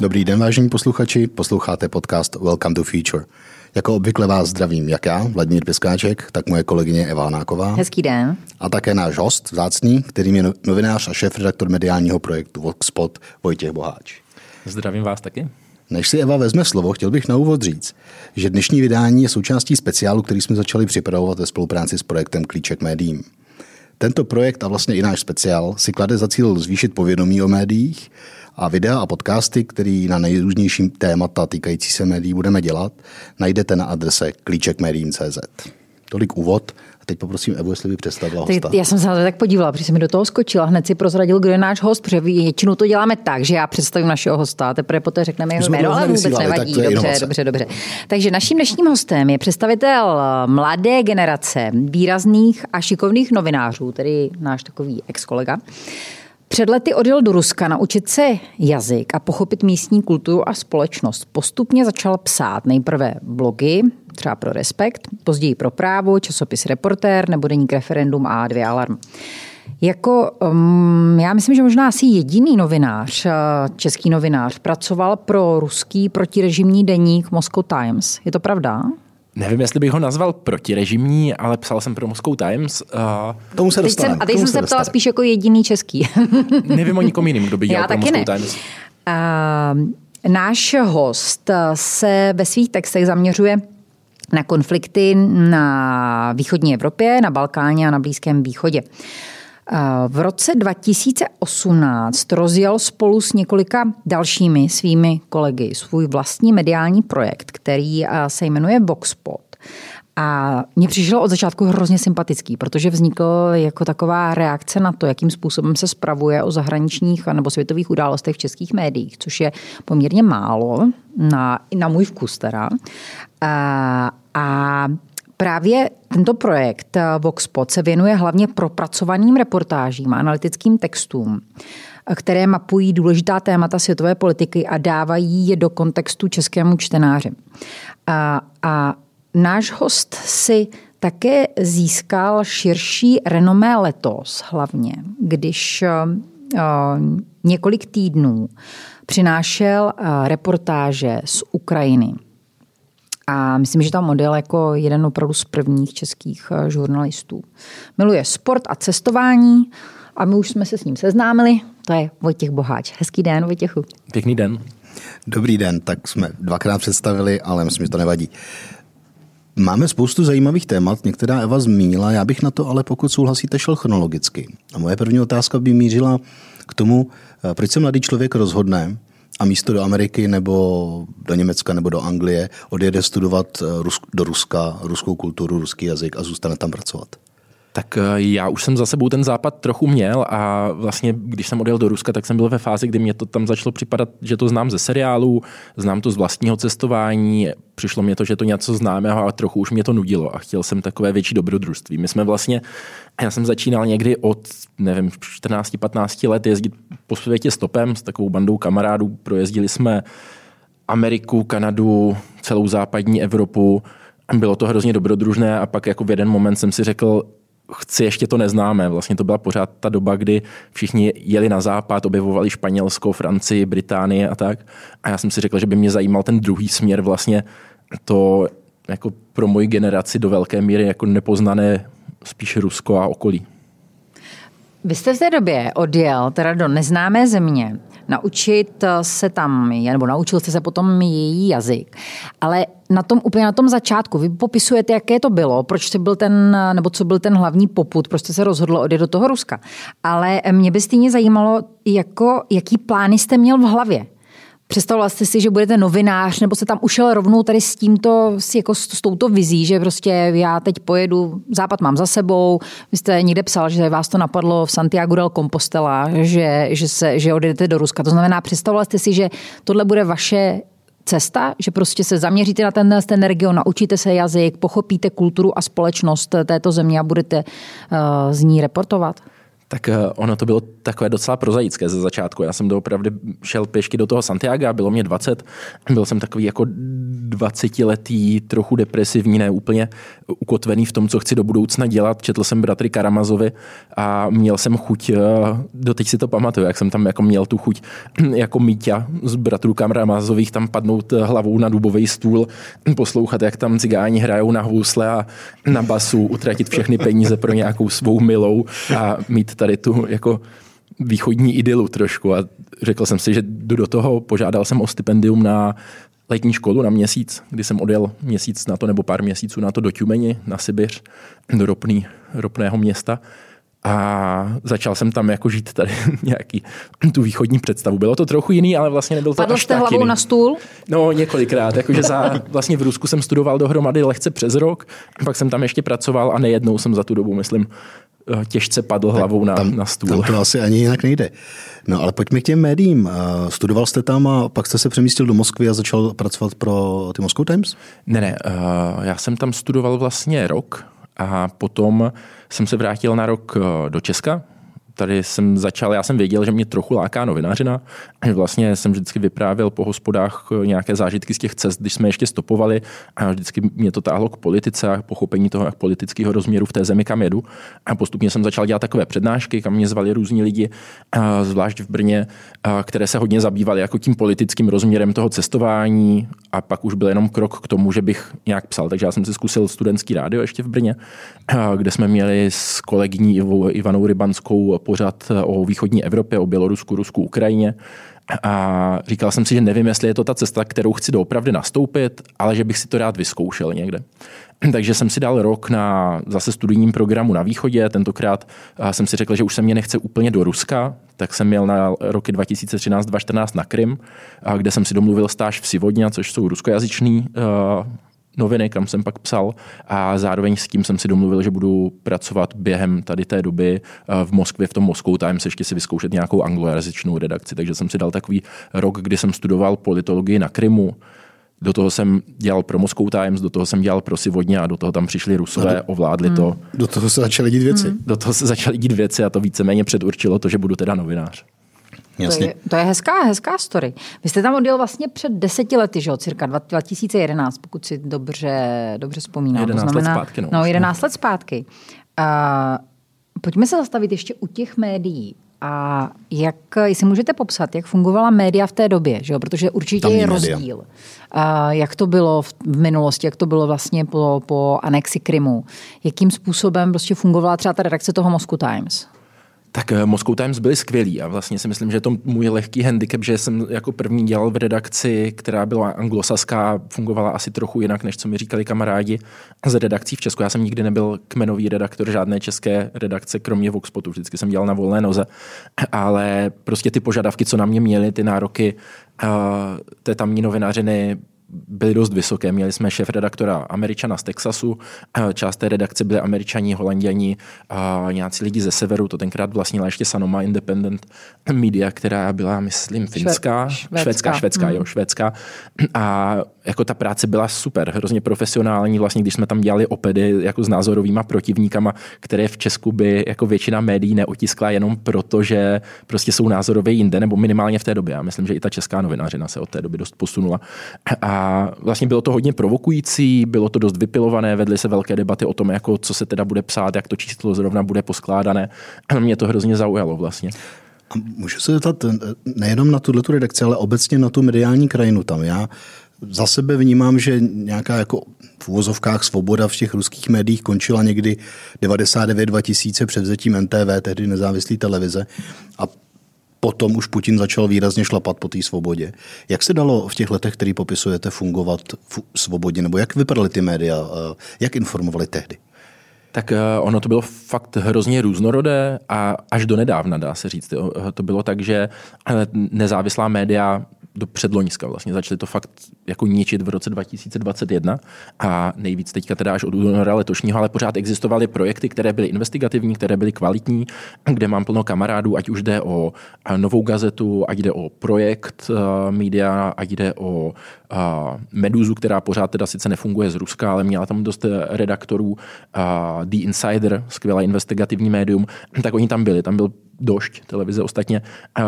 Dobrý den, vážení posluchači, posloucháte podcast Welcome to Future. Jako obvykle vás zdravím jak já, Vladimír Piskáček, tak moje kolegyně Eva Hanáková. Hezký den. A také náš host, vzácný, kterým je no- novinář a šéf-redaktor mediálního projektu Voxpot Vojtěch Boháč. Zdravím vás taky. Než si Eva vezme slovo, chtěl bych na úvod říct, že dnešní vydání je součástí speciálu, který jsme začali připravovat ve spolupráci s projektem Klíček médiím. Tento projekt a vlastně i náš speciál si klade za cíl zvýšit povědomí o médiích a videa a podcasty, který na nejrůznější témata týkající se médií budeme dělat, najdete na adrese klíčekmédiím.cz. Tolik úvod. A teď poprosím Evu, jestli by představila hosta. Já jsem se na to tak podívala, protože jsem mi do toho skočila. Hned si prozradil, kdo je náš host, protože většinou to děláme tak, že já představím našeho hosta, a teprve poté řekneme jeho jméno, ale vůbec nevadí. Dobře, inovace. dobře, dobře. Takže naším dnešním hostem je představitel mladé generace výrazných a šikovných novinářů, tedy náš takový ex-kolega. Před lety odjel do Ruska naučit se jazyk a pochopit místní kulturu a společnost. Postupně začal psát nejprve blogy, třeba pro Respekt, později pro Právo, časopis Reportér nebo deník Referendum a A2 Alarm. Jako, um, já myslím, že možná asi jediný novinář, uh, český novinář, pracoval pro ruský protirežimní deník Moscow Times. Je to pravda? Nevím, jestli bych ho nazval protirežimní, ale psal jsem pro Moscow Times. A... Tomu se dostane. a teď jsem se ptala spíš jako jediný český. Nevím o nikom jiným, kdo by dělal Já pro Moscow ne. Times. Uh, náš host se ve svých textech zaměřuje na konflikty na východní Evropě, na Balkáně a na Blízkém východě. V roce 2018 rozjel spolu s několika dalšími svými kolegy svůj vlastní mediální projekt, který se jmenuje Voxpot. A mně přišlo od začátku hrozně sympatický, protože vznikl jako taková reakce na to, jakým způsobem se spravuje o zahraničních nebo světových událostech v českých médiích, což je poměrně málo, na, na můj vkus teda. A, a Právě tento projekt eh, Voxpot se věnuje hlavně propracovaným reportážím a analytickým textům, eh, které mapují důležitá témata světové politiky a dávají je do kontextu českému čtenáři. A, a náš host si také získal širší renomé letos hlavně, když uh, několik týdnů přinášel reportáže z Ukrajiny a myslím, že tam model jako jeden opravdu z prvních českých eh, žurnalistů. Miluje sport a cestování a my už jsme se s ním seznámili. To je Vojtěch Boháč. Hezký den, Vojtěchu. Pěkný den. Dobrý den, tak jsme dvakrát představili, ale myslím, že to nevadí. Máme spoustu zajímavých témat, některá Eva zmínila, já bych na to ale pokud souhlasíte šel chronologicky. A moje první otázka by mířila k tomu, eh, proč se mladý člověk rozhodne a místo do Ameriky nebo do Německa nebo do Anglie odjede studovat eh, do Ruska, ruskou kulturu, ruský jazyk a zůstane tam pracovat? Tak eh, já už jsem za sebou ten západ trochu měl a vlastně, když jsem odjel do Ruska, tak jsem byl ve fázi, kdy mě to tam začalo připadat, že to znám ze seriálu, znám to z vlastního cestování, přišlo mě to, že to něco známého, ale trochu už mě to nudilo a chtěl jsem takové větší dobrodružství. My jsme vlastně, já jsem začínal někdy od, nevím, 14-15 let jezdit po světě stopem s takovou bandou kamarádů, projezdili jsme Ameriku, Kanadu, celou západní Evropu, bylo to hrozně dobrodružné a pak jako v jeden moment jsem si řekl, chci ještě to neznáme. Vlastně to byla pořád ta doba, kdy všichni jeli na západ, objevovali Španělsko, Francii, Británii a tak. A já jsem si řekl, že by mě zajímal ten druhý směr vlastně to jako pro moji generaci do velké míry jako nepoznané spíš Rusko a okolí. Vy jste v té době odjel teda do neznámé země, naučit se tam, nebo naučil jste se potom její jazyk. Ale na tom úplně na tom začátku, vy popisujete, jaké to bylo, proč to byl ten, nebo co byl ten hlavní poput, proč jste se rozhodl odjet do toho Ruska. Ale mě by stejně zajímalo, jako, jaký plány jste měl v hlavě. Představoval jste si, že budete novinář, nebo se tam ušel rovnou tady s tímto, jako s, s touto vizí, že prostě já teď pojedu, západ mám za sebou, vy jste někde psal, že vás to napadlo v Santiago del Compostela, že, že, se, že odjedete do Ruska. To znamená, představoval jste si, že tohle bude vaše cesta, že prostě se zaměříte na ten, ten region, naučíte se jazyk, pochopíte kulturu a společnost této země a budete uh, z ní reportovat? Tak eh, ono to bylo takové docela prozaické ze začátku. Já jsem doopravdy šel pěšky do toho Santiago, bylo mě 20. Byl jsem takový jako 20-letý, trochu depresivní, ne úplně ukotvený v tom, co chci do budoucna dělat. Četl jsem bratry Karamazovi a měl jsem chuť, eh, doteď si to pamatuju, jak jsem tam jako měl tu chuť jako Míťa z bratrů Karamazových tam padnout hlavou na dubový stůl, poslouchat, jak tam cigáni hrajou na housle a na basu, utratit všechny peníze pro nějakou svou milou a mít tady tu jako východní idylu trošku a řekl jsem si, že jdu do toho, požádal jsem o stipendium na letní školu na měsíc, kdy jsem odjel měsíc na to nebo pár měsíců na to do Tjumeni, na Sibiř, do ropný, ropného města. A začal jsem tam jako žít tady nějaký tu východní představu. Bylo to trochu jiný, ale vlastně nebyl to Padl až jste tak hlavou jiný. na stůl? No, několikrát. Jakože za, vlastně v Rusku jsem studoval dohromady lehce přes rok, pak jsem tam ještě pracoval a nejednou jsem za tu dobu, myslím, eh, těžce padl hlavou na, tam, na stůl. Tam to asi ani jinak nejde. No ale pojďme k těm médiím. Eh, Studoval jste tam a pak jste se přemístil do Moskvy a začal pracovat pro ty Moscow Times? Ne, ne, uh, já jsem tam studoval vlastně rok a potom jsem se vrátil na rok eh, do Česka. Tady jsem začal, já jsem věděl, že mě trochu láká novinářina. Vlastně jsem vždycky vyprávěl po hospodách eh, nějaké zážitky z těch cest, když jsme ještě stopovali a vždycky mě to táhlo k politice a pochopení toho jak politického rozměru v té zemi, kam jedu. A postupně jsem začal dělat takové přednášky, kam mě zvali různí lidi, zvlášť v Brně, které se hodně zabývaly jako tím politickým rozměrem toho cestování a pak už byl jenom krok k tomu, že bych nějak psal. Takže já jsem si zkusil studentský rádio ještě v Brně, kde jsme měli s kolegyní Ivanou Rybanskou pořad o východní Evropě, o Bělorusku, Rusku, Ukrajině. A říkal jsem si, že nevím, jestli je to ta cesta, kterou chci doopravdy nastoupit, ale že bych si to rád vyzkoušel někde. Takže jsem si dal rok na zase studijním programu na východě. Tentokrát a jsem si řekl, že už se mě nechce úplně do Ruska, tak jsem měl na roky 2013-2014 na Krym, a kde jsem si domluvil stáž v Sivodně, což jsou ruskojazyčný uh, noviny, kam jsem pak psal a zároveň s tím jsem si domluvil, že budu pracovat během tady té doby eh, v Moskvě, v tom Moscow Times, ještě si vyzkoušet nějakou anglojazyčnou redakci. Takže jsem si dal takový rok, kdy jsem studoval politologii na Krymu, do toho jsem dělal pro Moscow Times, do toho jsem dělal pro Sivodně a do toho tam přišli Rusové, ovládli to. Do toho se začaly dít věci. Do toho se začaly dít věci a to víceméně předurčilo to, že budu teda novinář. To Jasně. je, to je hezká, hezká story. Vy jste tam odjel vlastně před deseti lety, že jo, cirka dva- 2011, pokud si dobře, dobře vzpomínám. 11 to let znamená, zpátky, no. no 11 let zpátky. A, pojďme se zastavit ještě u těch médií. A jak, jestli můžete popsat, jak fungovala média v té době, že jo? protože určitě Tamní je média. rozdíl. A jak to bylo v, v minulosti, jak to bylo vlastně po, po anexi Krymu, jakým způsobem prostě fungovala třeba ta redakce toho Moscow Times. Tak eh, Moscow Times byli skvělí a vlastně si myslím, že to můj lehký handicap, že jsem jako první dělal v redakci, která byla anglosaská, fungovala asi trochu jinak, než co mi říkali kamarádi z redakcí v Česku. Já jsem nikdy nebyl kmenový redaktor žádné české redakce, kromě Voxpotu, vždycky jsem dělal na volné noze, ale prostě ty požadavky, co na mě měly, ty nároky uh, té tamní novinařiny byly dost vysoké. Měli jsme šéf redaktora Američana z Texasu, eh, část té redakce byli Američani, Holanděni a nějací lidi ze severu, to tenkrát vlastnila ještě Sanoma Independent Media, která byla, myslím, finská, švédská. švédská, švédská, Mhm. jo, švédská. A jako ta práce byla super, hrozně profesionální, vlastně když jsme tam dělali opedy jako s názorovýma protivníkama, které v Česku by jako většina médií neotiskla jenom proto, že prostě jsou názorově jinde, nebo minimálně v té době. Já myslím, že i ta česká novinářina se od té doby dost posunula. A vlastně bylo to hodně provokující, bylo to dost vypilované, vedly se velké debaty o tom, jako co se teda bude psát, jak to číslo zrovna bude poskládané. A mě to hrozně zaujalo vlastně. A můžu se zeptat nejenom na tuhle redakci, ale obecně na tu mediální krajinu tam. Já za sebe vnímám, že nějaká jako v uvozovkách svoboda v těch ruských médiích končila někdy 99-2000 převzetím NTV, tehdy nezávislý televize. A potom už Putin začal výrazně šlapat po té svobodě. Jak se dalo v těch letech, který popisujete, fungovat v svobodě? Nebo jak vypadaly ty média? eh, Jak informovali tehdy? Tak eh, ono to bylo fakt hrozně různorodé a až do nedávna, dá se říct. Jo. To bylo tak, že eh, nezávislá média do předloňska vlastně. Začali to fakt jako ničit v roce 2021 a nejvíc teďka teda až od února letošního, ale pořád existovaly projekty, které byly investigativní, které byly kvalitní, kde mám plno kamarádů, ať už jde o novou gazetu, ať jde o projekt uh, media, ať jde o uh, Meduzu, která pořád teda sice nefunguje z Ruska, ale měla tam dost redaktorů, uh, The Insider, skvělé investigativní médium, tak oni tam byli. Tam byl došť televize ostatně,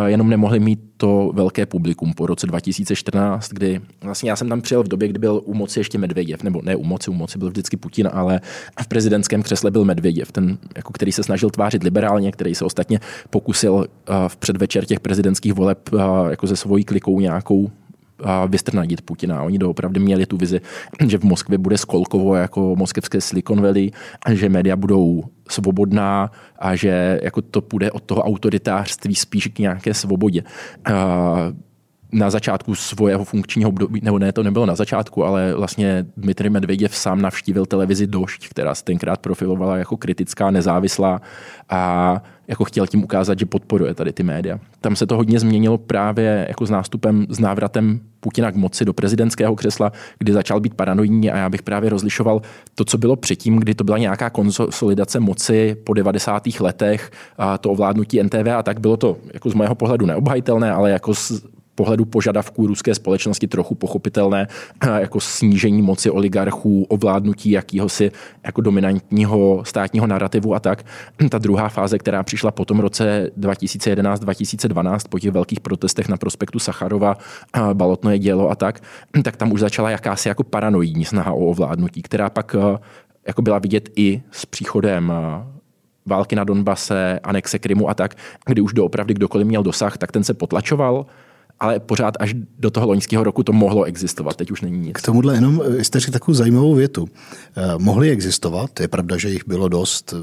jenom nemohli mít to velké publikum po roce 2014, kdy vlastně já jsem tam přijel v době, kdy byl u moci ještě Medvěděv, nebo ne u moci, u moci byl vždycky Putin, ale v prezidentském křesle byl Medvěděv, ten, jako který se snažil tvářit liberálně, který se ostatně pokusil v předvečer těch prezidentských voleb jako ze svojí klikou nějakou vystrnadit Putina. Oni doopravdy měli tu vizi, že v Moskvě bude skolkovo jako moskevské Silicon Valley, že média budou svobodná a že jako to půjde od toho autoritářství spíš k nějaké svobodě na začátku svého funkčního období, nebo ne, to nebylo na začátku, ale vlastně Dmitry Medvěděv sám navštívil televizi Došť, která se tenkrát profilovala jako kritická, nezávislá a jako chtěl tím ukázat, že podporuje tady ty média. Tam se to hodně změnilo právě jako s nástupem, s návratem Putina k moci do prezidentského křesla, kdy začal být paranoidní a já bych právě rozlišoval to, co bylo předtím, kdy to byla nějaká konsolidace moci po 90. letech, a to ovládnutí NTV a tak bylo to jako z mého pohledu neobhajitelné, ale jako z pohledu požadavků ruské společnosti trochu pochopitelné, jako snížení moci oligarchů, ovládnutí jakýhosi jako dominantního státního narrativu a tak. Ta druhá fáze, která přišla po tom roce 2011-2012, po těch velkých protestech na prospektu Sacharova, Balotno je dělo a tak, tak tam už začala jakási jako paranoidní snaha o ovládnutí, která pak jako byla vidět i s příchodem války na Donbase, anexe Krymu a tak, kdy už doopravdy kdokoliv měl dosah, tak ten se potlačoval ale pořád až do toho loňského roku to mohlo existovat, teď už není nic. K tomuhle jenom eh, jste řekl takovou zajímavou větu. Eh, mohli existovat, je pravda, že jich bylo dost,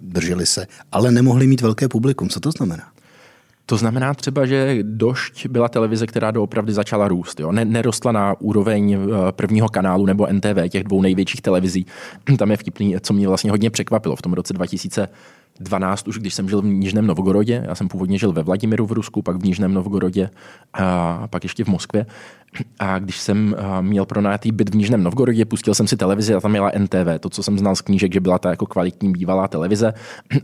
drželi se, ale nemohli mít velké publikum. Co to znamená? To znamená třeba, že Došť byla televize, která doopravdy začala růst. Jo? Nerostla na úroveň eh, prvního kanálu nebo NTV, těch dvou největších televizí. Tam je vtipný, co mě vlastně hodně překvapilo v tom roce 2000 12 už, když jsem žil v Nižném Novgorodě. Já jsem původně žil ve Vladimiru v Rusku, pak v Nižném Novgorodě a pak ještě v Moskvě. A když jsem měl pronajatý byt v Nižném Novgorodě, pustil jsem si televizi a tam měla NTV, to, co jsem znal z knížek, že byla ta jako kvalitní bývalá televize.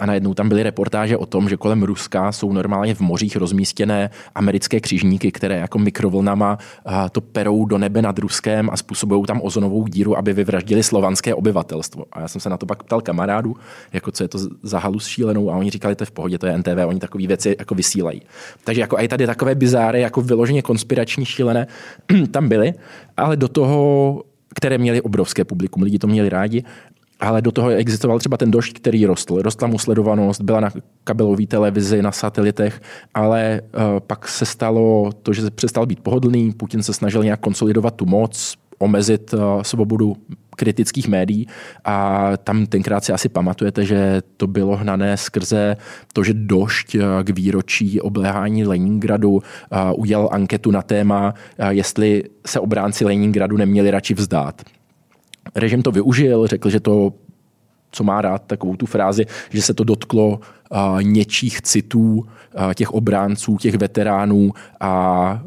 A najednou tam byly reportáže o tom, že kolem Ruska jsou normálně v mořích rozmístěné americké křižníky, které jako mikrovlnama to perou do nebe nad Ruskem a způsobují tam ozonovou díru, aby vyvraždili slovanské obyvatelstvo. A já jsem se na to pak ptal kamarádu, jako co je to za halu s šílenou a oni říkali, to je v pohodě, to je NTV, oni takové věci jako vysílají. Takže jako i tady takové bizáry, jako vyloženě konspirační šílené, tam byly, ale do toho, které měly obrovské publikum, lidi to měli rádi, ale do toho existoval třeba ten došť, který rostl. Rostla mu sledovanost, byla na kabelové televizi, na satelitech, ale uh, pak se stalo to, že přestal být pohodlný, Putin se snažil nějak konsolidovat tu moc, omezit uh, svobodu kritických médií a tam tenkrát si asi pamatujete, že to bylo hnané skrze to, že došť k výročí obléhání Leningradu udělal anketu na téma, jestli se obránci Leningradu neměli radši vzdát. Režim to využil, řekl, že to co má rád takovou tu frázi, že se to dotklo něčích citů těch obránců, těch veteránů a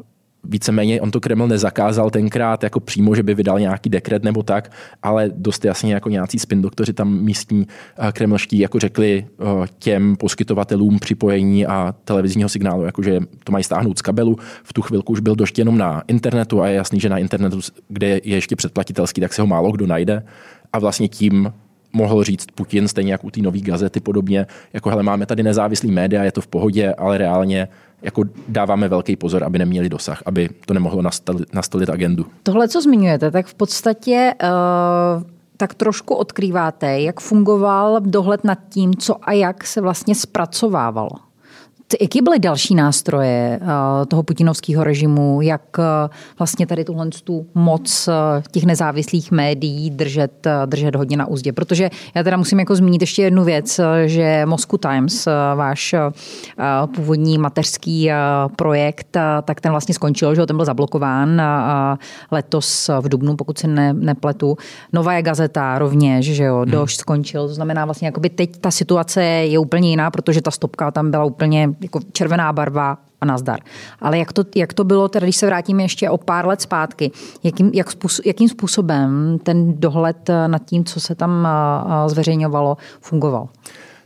víceméně on to Kreml nezakázal tenkrát jako přímo, že by vydal nějaký dekret nebo tak, ale dost jasně jako nějací spin doktoři tam místní eh, kremlští jako řekli eh, těm poskytovatelům připojení a televizního signálu, jakože to mají stáhnout z kabelu. V tu chvilku už byl došť jenom na internetu a je jasný, že na internetu, kde je ještě předplatitelský, tak se ho málo kdo najde a vlastně tím mohl říct Putin, stejně jako u té nové gazety podobně, jako hele, máme tady nezávislý média, je to v pohodě, ale reálně jako dáváme velký pozor, aby neměli dosah, aby to nemohlo nastolit, nastolit agendu. Tohle, co zmiňujete, tak v podstatě uh tak trošku odkrýváte, jak fungoval dohled nad tím, co a jak se vlastně zpracovávalo. Jaký byly další nástroje eh, toho putinovského režimu, jak eh, vlastně tady tuhle tu moc eh, těch nezávislých médií držet, držet hodně na úzdě? Protože já teda musím jako zmínit ještě jednu věc, že Moscow Times, váš původní mateřský projekt, tak ten vlastně skončil, že ten byl zablokován letos v Dubnu, pokud se ne, nepletu. Nová je gazeta rovněž, že jo, hmm. dož skončil. To znamená vlastně, jakoby teď ta situace je úplně jiná, protože ta stopka tam byla úplně jako červená barva a nazdar. Ale jak to, jak to bylo, teda, když se vrátíme ještě o pár let zpátky, jakým, jak způsob, jakým způsobem ten dohled nad tím, co se tam zveřejňovalo, fungoval?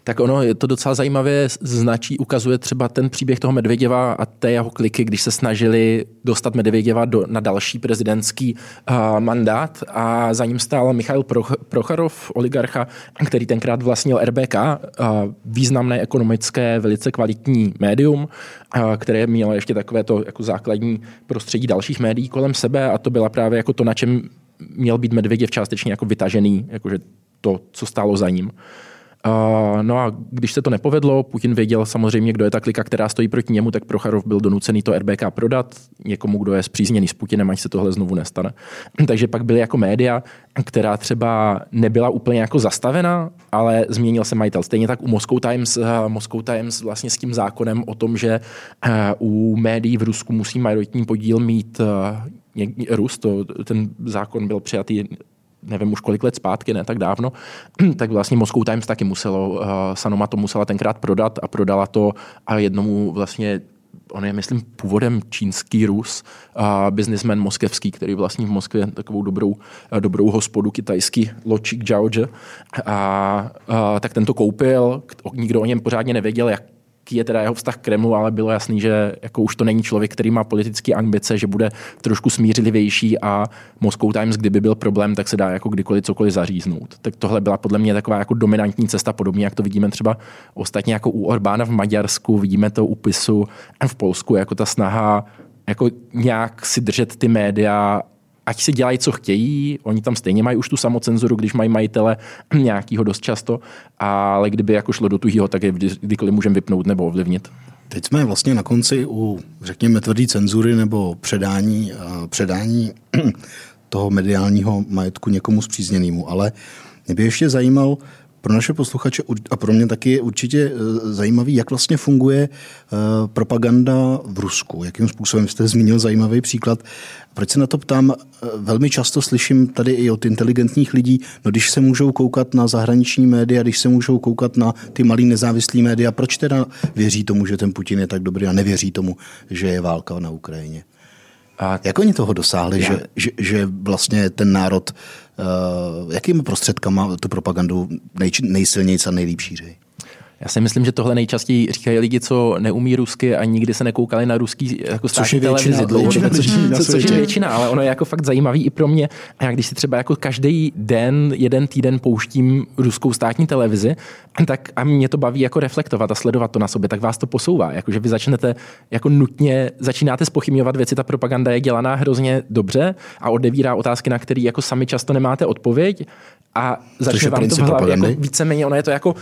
Tak ono je to docela zajímavé značí, ukazuje třeba ten příběh toho Medvěděva a té jeho kliky, když se snažili dostat Medvěděva do, na další prezidentský uh, mandát a za ním stál Michail Proch, Procharov, oligarcha, který tenkrát vlastnil RBK, uh, významné ekonomické, velice kvalitní médium, uh, které mělo ještě takové to jako základní prostředí dalších médií kolem sebe a to byla právě jako to, na čem měl být Medvěděv částečně jako vytažený, jakože to, co stálo za ním. Uh, no a když se to nepovedlo, Putin věděl samozřejmě, kdo je ta klika, která stojí proti němu, tak Procharov byl donucený to RBK prodat někomu, kdo je zpřízněný s Putinem, až se tohle znovu nestane. Takže pak byly jako média, která třeba nebyla úplně jako zastavena, ale změnil se majitel. Stejně tak u Moscow Times, uh, Moscow Times vlastně s tím zákonem o tom, že uh, u médií v Rusku musí majoritní podíl mít Rus, to, ten zákon byl přijatý nevím už kolik let zpátky, ne tak dávno, tak vlastně Moscow Times taky muselo, uh, Sanoma to musela tenkrát prodat a prodala to a jednomu vlastně on je, myslím, původem čínský Rus, a biznismen moskevský, který vlastní v Moskvě takovou dobrou, dobrou hospodu kytajský Ločik Jiaozhe. A, a, tak ten to koupil, nikdo o něm pořádně nevěděl, jak jaký je teda jeho vztah k Kremlu, ale bylo jasný, že jako už to není člověk, který má politické ambice, že bude trošku smířlivější a Moscow Times, kdyby byl problém, tak se dá jako kdykoliv cokoliv zaříznout. Tak tohle byla podle mě taková jako dominantní cesta, podobně jak to vidíme třeba ostatně jako u Orbána v Maďarsku, vidíme to u PISu v Polsku, jako ta snaha jako nějak si držet ty média ať si dělají, co chtějí, oni tam stejně mají už tu samocenzuru, když mají majitele nějakýho dost často, ale kdyby jako šlo do tuhýho, tak je kdykoliv můžeme vypnout nebo ovlivnit. Teď jsme vlastně na konci u, řekněme, tvrdý cenzury nebo předání, předání toho mediálního majetku někomu zpřízněnému, ale mě by ještě zajímal, pro naše posluchače a pro mě taky je určitě e, zajímavý, jak vlastně funguje e, propaganda v Rusku. Jakým způsobem jste zmínil zajímavý příklad. Proč se na to ptám? E, velmi často slyším tady i od inteligentních lidí, no když se můžou koukat na zahraniční média, když se můžou koukat na ty malý nezávislý média, proč teda věří tomu, že ten Putin je tak dobrý a nevěří tomu, že je válka na Ukrajině? A jak oni toho dosáhli, že, že, že vlastně ten národ jakými prostředkama tu propagandu nej, nejsilněji a nejlíp šíří? Já si myslím, že tohle nejčastěji říkají lidi, co neumí rusky a nikdy se nekoukali na ruský jako státní televizi dlouho. Což, co, což je většina, ale ono je jako fakt zajímavý i pro mě. A já když si třeba jako každý den, jeden týden pouštím ruskou státní televizi, tak a mě to baví jako reflektovat a sledovat to na sobě, tak vás to posouvá. Jako, že vy začnete jako nutně, začínáte spochybňovat věci, ta propaganda je dělaná hrozně dobře a odevírá otázky, na které jako sami často nemáte odpověď a začne vám to v hlavě jako víceméně, ono je to jako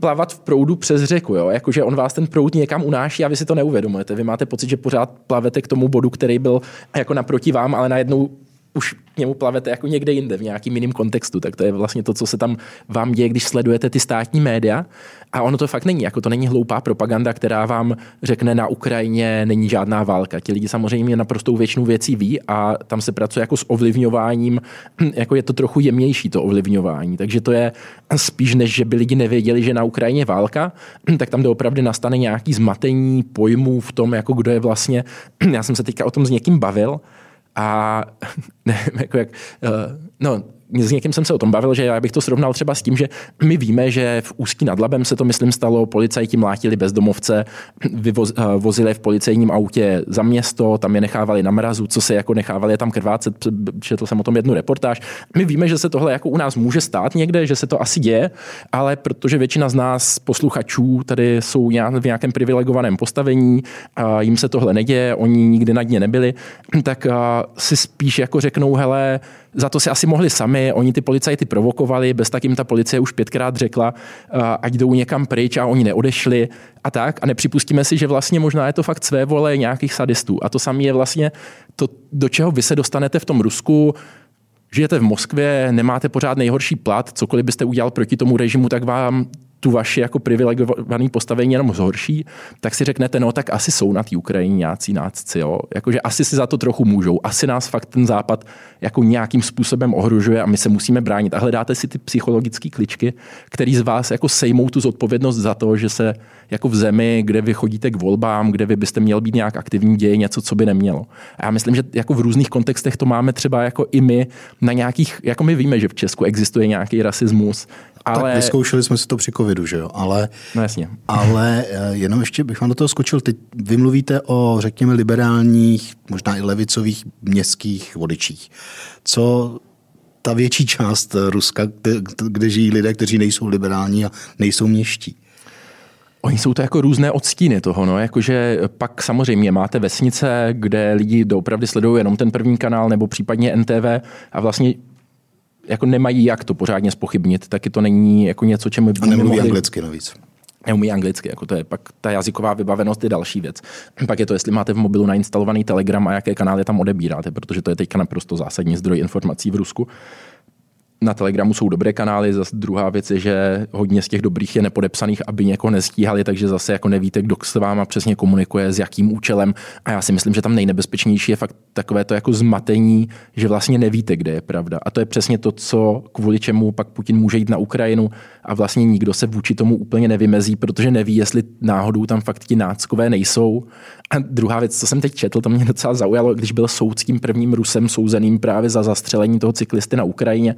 plavat v proudu přes řeku, jo? Jakože on vás ten proud někam unáší a vy si to neuvědomujete. Vy máte pocit, že pořád plavete k tomu bodu, který byl jako naproti vám, ale najednou už k němu plavete jako někde jinde, v nějakým jiném kontextu. Tak to je vlastně to, co se tam vám děje, když sledujete ty státní média. A ono to fakt není, jako to není hloupá propaganda, která vám řekne na Ukrajině není žádná válka. Ti lidi samozřejmě naprostou většinu věcí ví a tam se pracuje jako s ovlivňováním, jako je to trochu jemnější to ovlivňování. Takže to je spíš, než že by lidi nevěděli, že na Ukrajině válka, tak tam doopravdy nastane nějaký zmatení pojmů v tom, jako kdo je vlastně. Já jsem se teďka o tom s někým bavil, a nevím, jako jak, uh, no, s někým jsem se o tom bavil, že já bych to srovnal třeba s tím, že my víme, že v Ústí nad Labem se to, myslím, stalo, policajti mlátili bezdomovce, vyvoz, uh, vozili v policejním autě za město, tam je nechávali na mrazu, co se jako nechávali je tam krvácet, četl jsem o tom jednu reportáž. My víme, že se tohle jako u nás může stát někde, že se to asi děje, ale protože většina z nás posluchačů tady jsou v nějakém privilegovaném postavení, a jim se tohle neděje, oni nikdy na dně nebyli, tak si spíš jako řeknou, hele, za to si asi mohli sami, oni ty policajty provokovali, bez tak jim ta policie už pětkrát řekla, ať jdou někam pryč a oni neodešli a tak. A nepřipustíme si, že vlastně možná je to fakt své vole nějakých sadistů. A to samé je vlastně to, do čeho vy se dostanete v tom Rusku, žijete v Moskvě, nemáte pořád nejhorší plat, cokoliv byste udělal proti tomu režimu, tak vám tu vaši jako privilegovaný postavení jenom zhorší, tak si řeknete, no tak asi jsou na té Ukrajině nějací nácci, jo. Jakože asi si za to trochu můžou. Asi nás fakt ten západ jako nějakým způsobem ohrožuje a my se musíme bránit. A hledáte si ty psychologické kličky, který z vás jako sejmou tu zodpovědnost za to, že se jako v zemi, kde vy chodíte k volbám, kde vy byste měl být nějak aktivní, děje něco, co by nemělo. A já myslím, že jako v různých kontextech to máme třeba jako i my na nějakých, jako my víme, že v Česku existuje nějaký rasismus, ale... Tak vyzkoušeli jsme si to při covidu, že jo? Ale, no jasně. ale eh, jenom ještě bych vám do toho skočil. Teď vy mluvíte o, řekněme, liberálních, možná i levicových městských voličích. Co ta větší část Ruska, kde, kde žijí lidé, kteří nejsou liberální a nejsou měští? Oni jsou to jako různé odstíny toho, no, jakože pak samozřejmě máte vesnice, kde lidi doopravdy sledují jenom ten první kanál nebo případně NTV a vlastně jako nemají jak to pořádně spochybnit, taky to není jako něco, čemu by A nemluví mohli... anglicky navíc. Neumí anglicky, jako to je pak ta jazyková vybavenost je další věc. Pak je to, jestli máte v mobilu nainstalovaný Telegram a jaké kanály tam odebíráte, protože to je teďka naprosto zásadní zdroj informací v Rusku na Telegramu jsou dobré kanály, zase druhá věc je, že hodně z těch dobrých je nepodepsaných, aby někoho nestíhali, takže zase jako nevíte, kdo s váma přesně komunikuje, s jakým účelem. A já si myslím, že tam nejnebezpečnější je fakt takové to jako zmatení, že vlastně nevíte, kde je pravda. A to je přesně to, co kvůli čemu pak Putin může jít na Ukrajinu a vlastně nikdo se vůči tomu úplně nevymezí, protože neví, jestli náhodou tam fakt ti náckové nejsou. A druhá věc, co jsem teď četl, to mě docela zaujalo, když byl soud s tím prvním Rusem souzeným právě za zastřelení toho cyklisty na Ukrajině,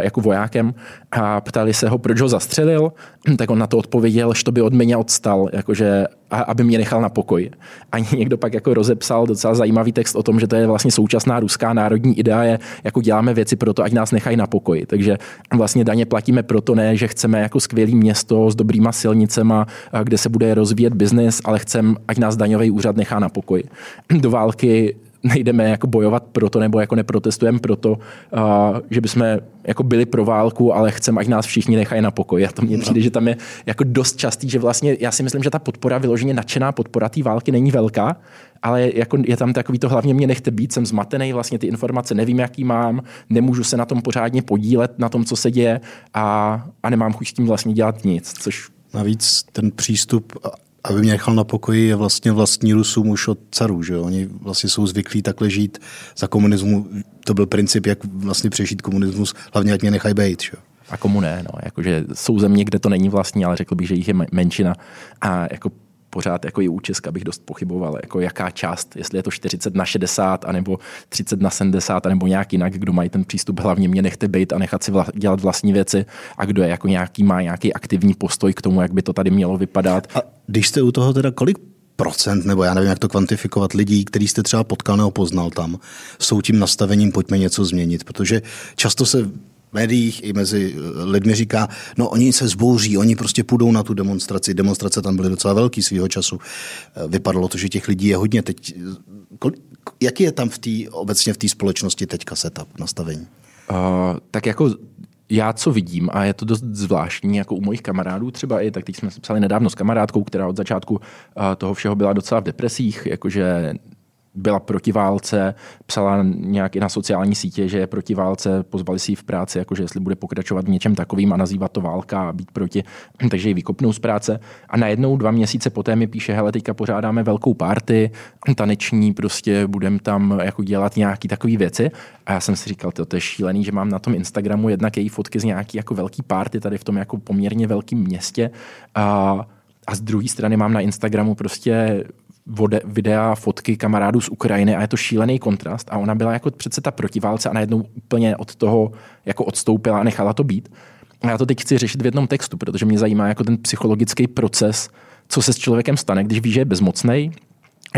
jako vojákem a ptali se ho, proč ho zastřelil, tak on na to odpověděl, že to by od mě odstal, jakože aby mě nechal na pokoj. A někdo pak jako rozepsal docela zajímavý text o tom, že to je vlastně současná ruská národní idea, je, jako děláme věci pro to, ať nás nechají na pokoj. Takže vlastně daně platíme proto ne, že chceme jako skvělé město s dobrýma silnicema, kde se bude rozvíjet biznis, ale chceme, ať nás daňový úřad nechá na pokoj. Do války nejdeme jako bojovat proto, nebo jako neprotestujeme proto, uh, že bychom jako byli pro válku, ale chceme, ať nás všichni nechají na pokoji. A to mně přijde, že tam je jako dost častý, že vlastně já si myslím, že ta podpora, vyloženě nadšená podpora té války není velká, ale jako je tam takový to hlavně mě nechte být, jsem zmatený, vlastně ty informace nevím, jaký mám, nemůžu se na tom pořádně podílet, na tom, co se děje a, a nemám chuť s tím vlastně dělat nic, což Navíc ten přístup aby mě nechal na pokoji, je vlastně vlastní Rusům už od carů. Že? Oni vlastně jsou zvyklí takhle žít za komunismu. To byl princip, jak vlastně přežít komunismus, hlavně ať mě nechají být. Že? A komu ne, no. Jakože jsou země, kde to není vlastní, ale řekl bych, že jich je menšina. A jako pořád jako i u Česka bych dost pochyboval, jako jaká část, jestli je to 40 na 60, anebo 30 na 70, anebo nějak jinak, kdo mají ten přístup, hlavně mě nechte být a nechat si vla, dělat vlastní věci a kdo je jako nějaký, má nějaký aktivní postoj k tomu, jak by to tady mělo vypadat. A když jste u toho teda, kolik procent, nebo já nevím, jak to kvantifikovat, lidí, který jste třeba potkal nebo poznal tam, jsou tím nastavením pojďme něco změnit, protože často se médiích i mezi eh, lidmi říká, no oni se zbouří, oni prostě půjdou na tu demonstraci. Demonstrace tam byly docela velký svýho času. Eh, vypadalo to, že těch lidí je hodně. Teď, eh, jaký je tam v tý, obecně v té společnosti teďka setup, nastavení? Uh, tak jako já co vidím, a je to dost zvláštní, jako u mojich kamarádů třeba i, tak teď jsme se psali nedávno s kamarádkou, která od začátku toho všeho byla docela v depresích, jakože byla proti válce, psala nějak i na sociální sítě, že je proti válce, pozvali si ji v práci, jakože jestli bude pokračovat v něčem takovým a nazývat to válka a být proti, takže ji vykopnou z práce. A najednou dva měsíce poté mi píše, hele, teďka pořádáme velkou party, taneční, prostě budeme tam jako dělat nějaký takové věci. A já jsem si říkal, to, to je šílený, že mám na tom Instagramu jednak její fotky z nějaký jako velký party tady v tom jako poměrně velkém městě. A a z druhé strany mám na Instagramu prostě vode, videa, fotky kamarádů z Ukrajiny a je to šílený kontrast a ona byla jako přece ta protiválce a najednou úplně od toho jako odstoupila a nechala to být. A já to teď chci řešit v jednom textu, protože mě zajímá jako ten psychologický proces, co se s člověkem stane, když ví, že je bezmocný,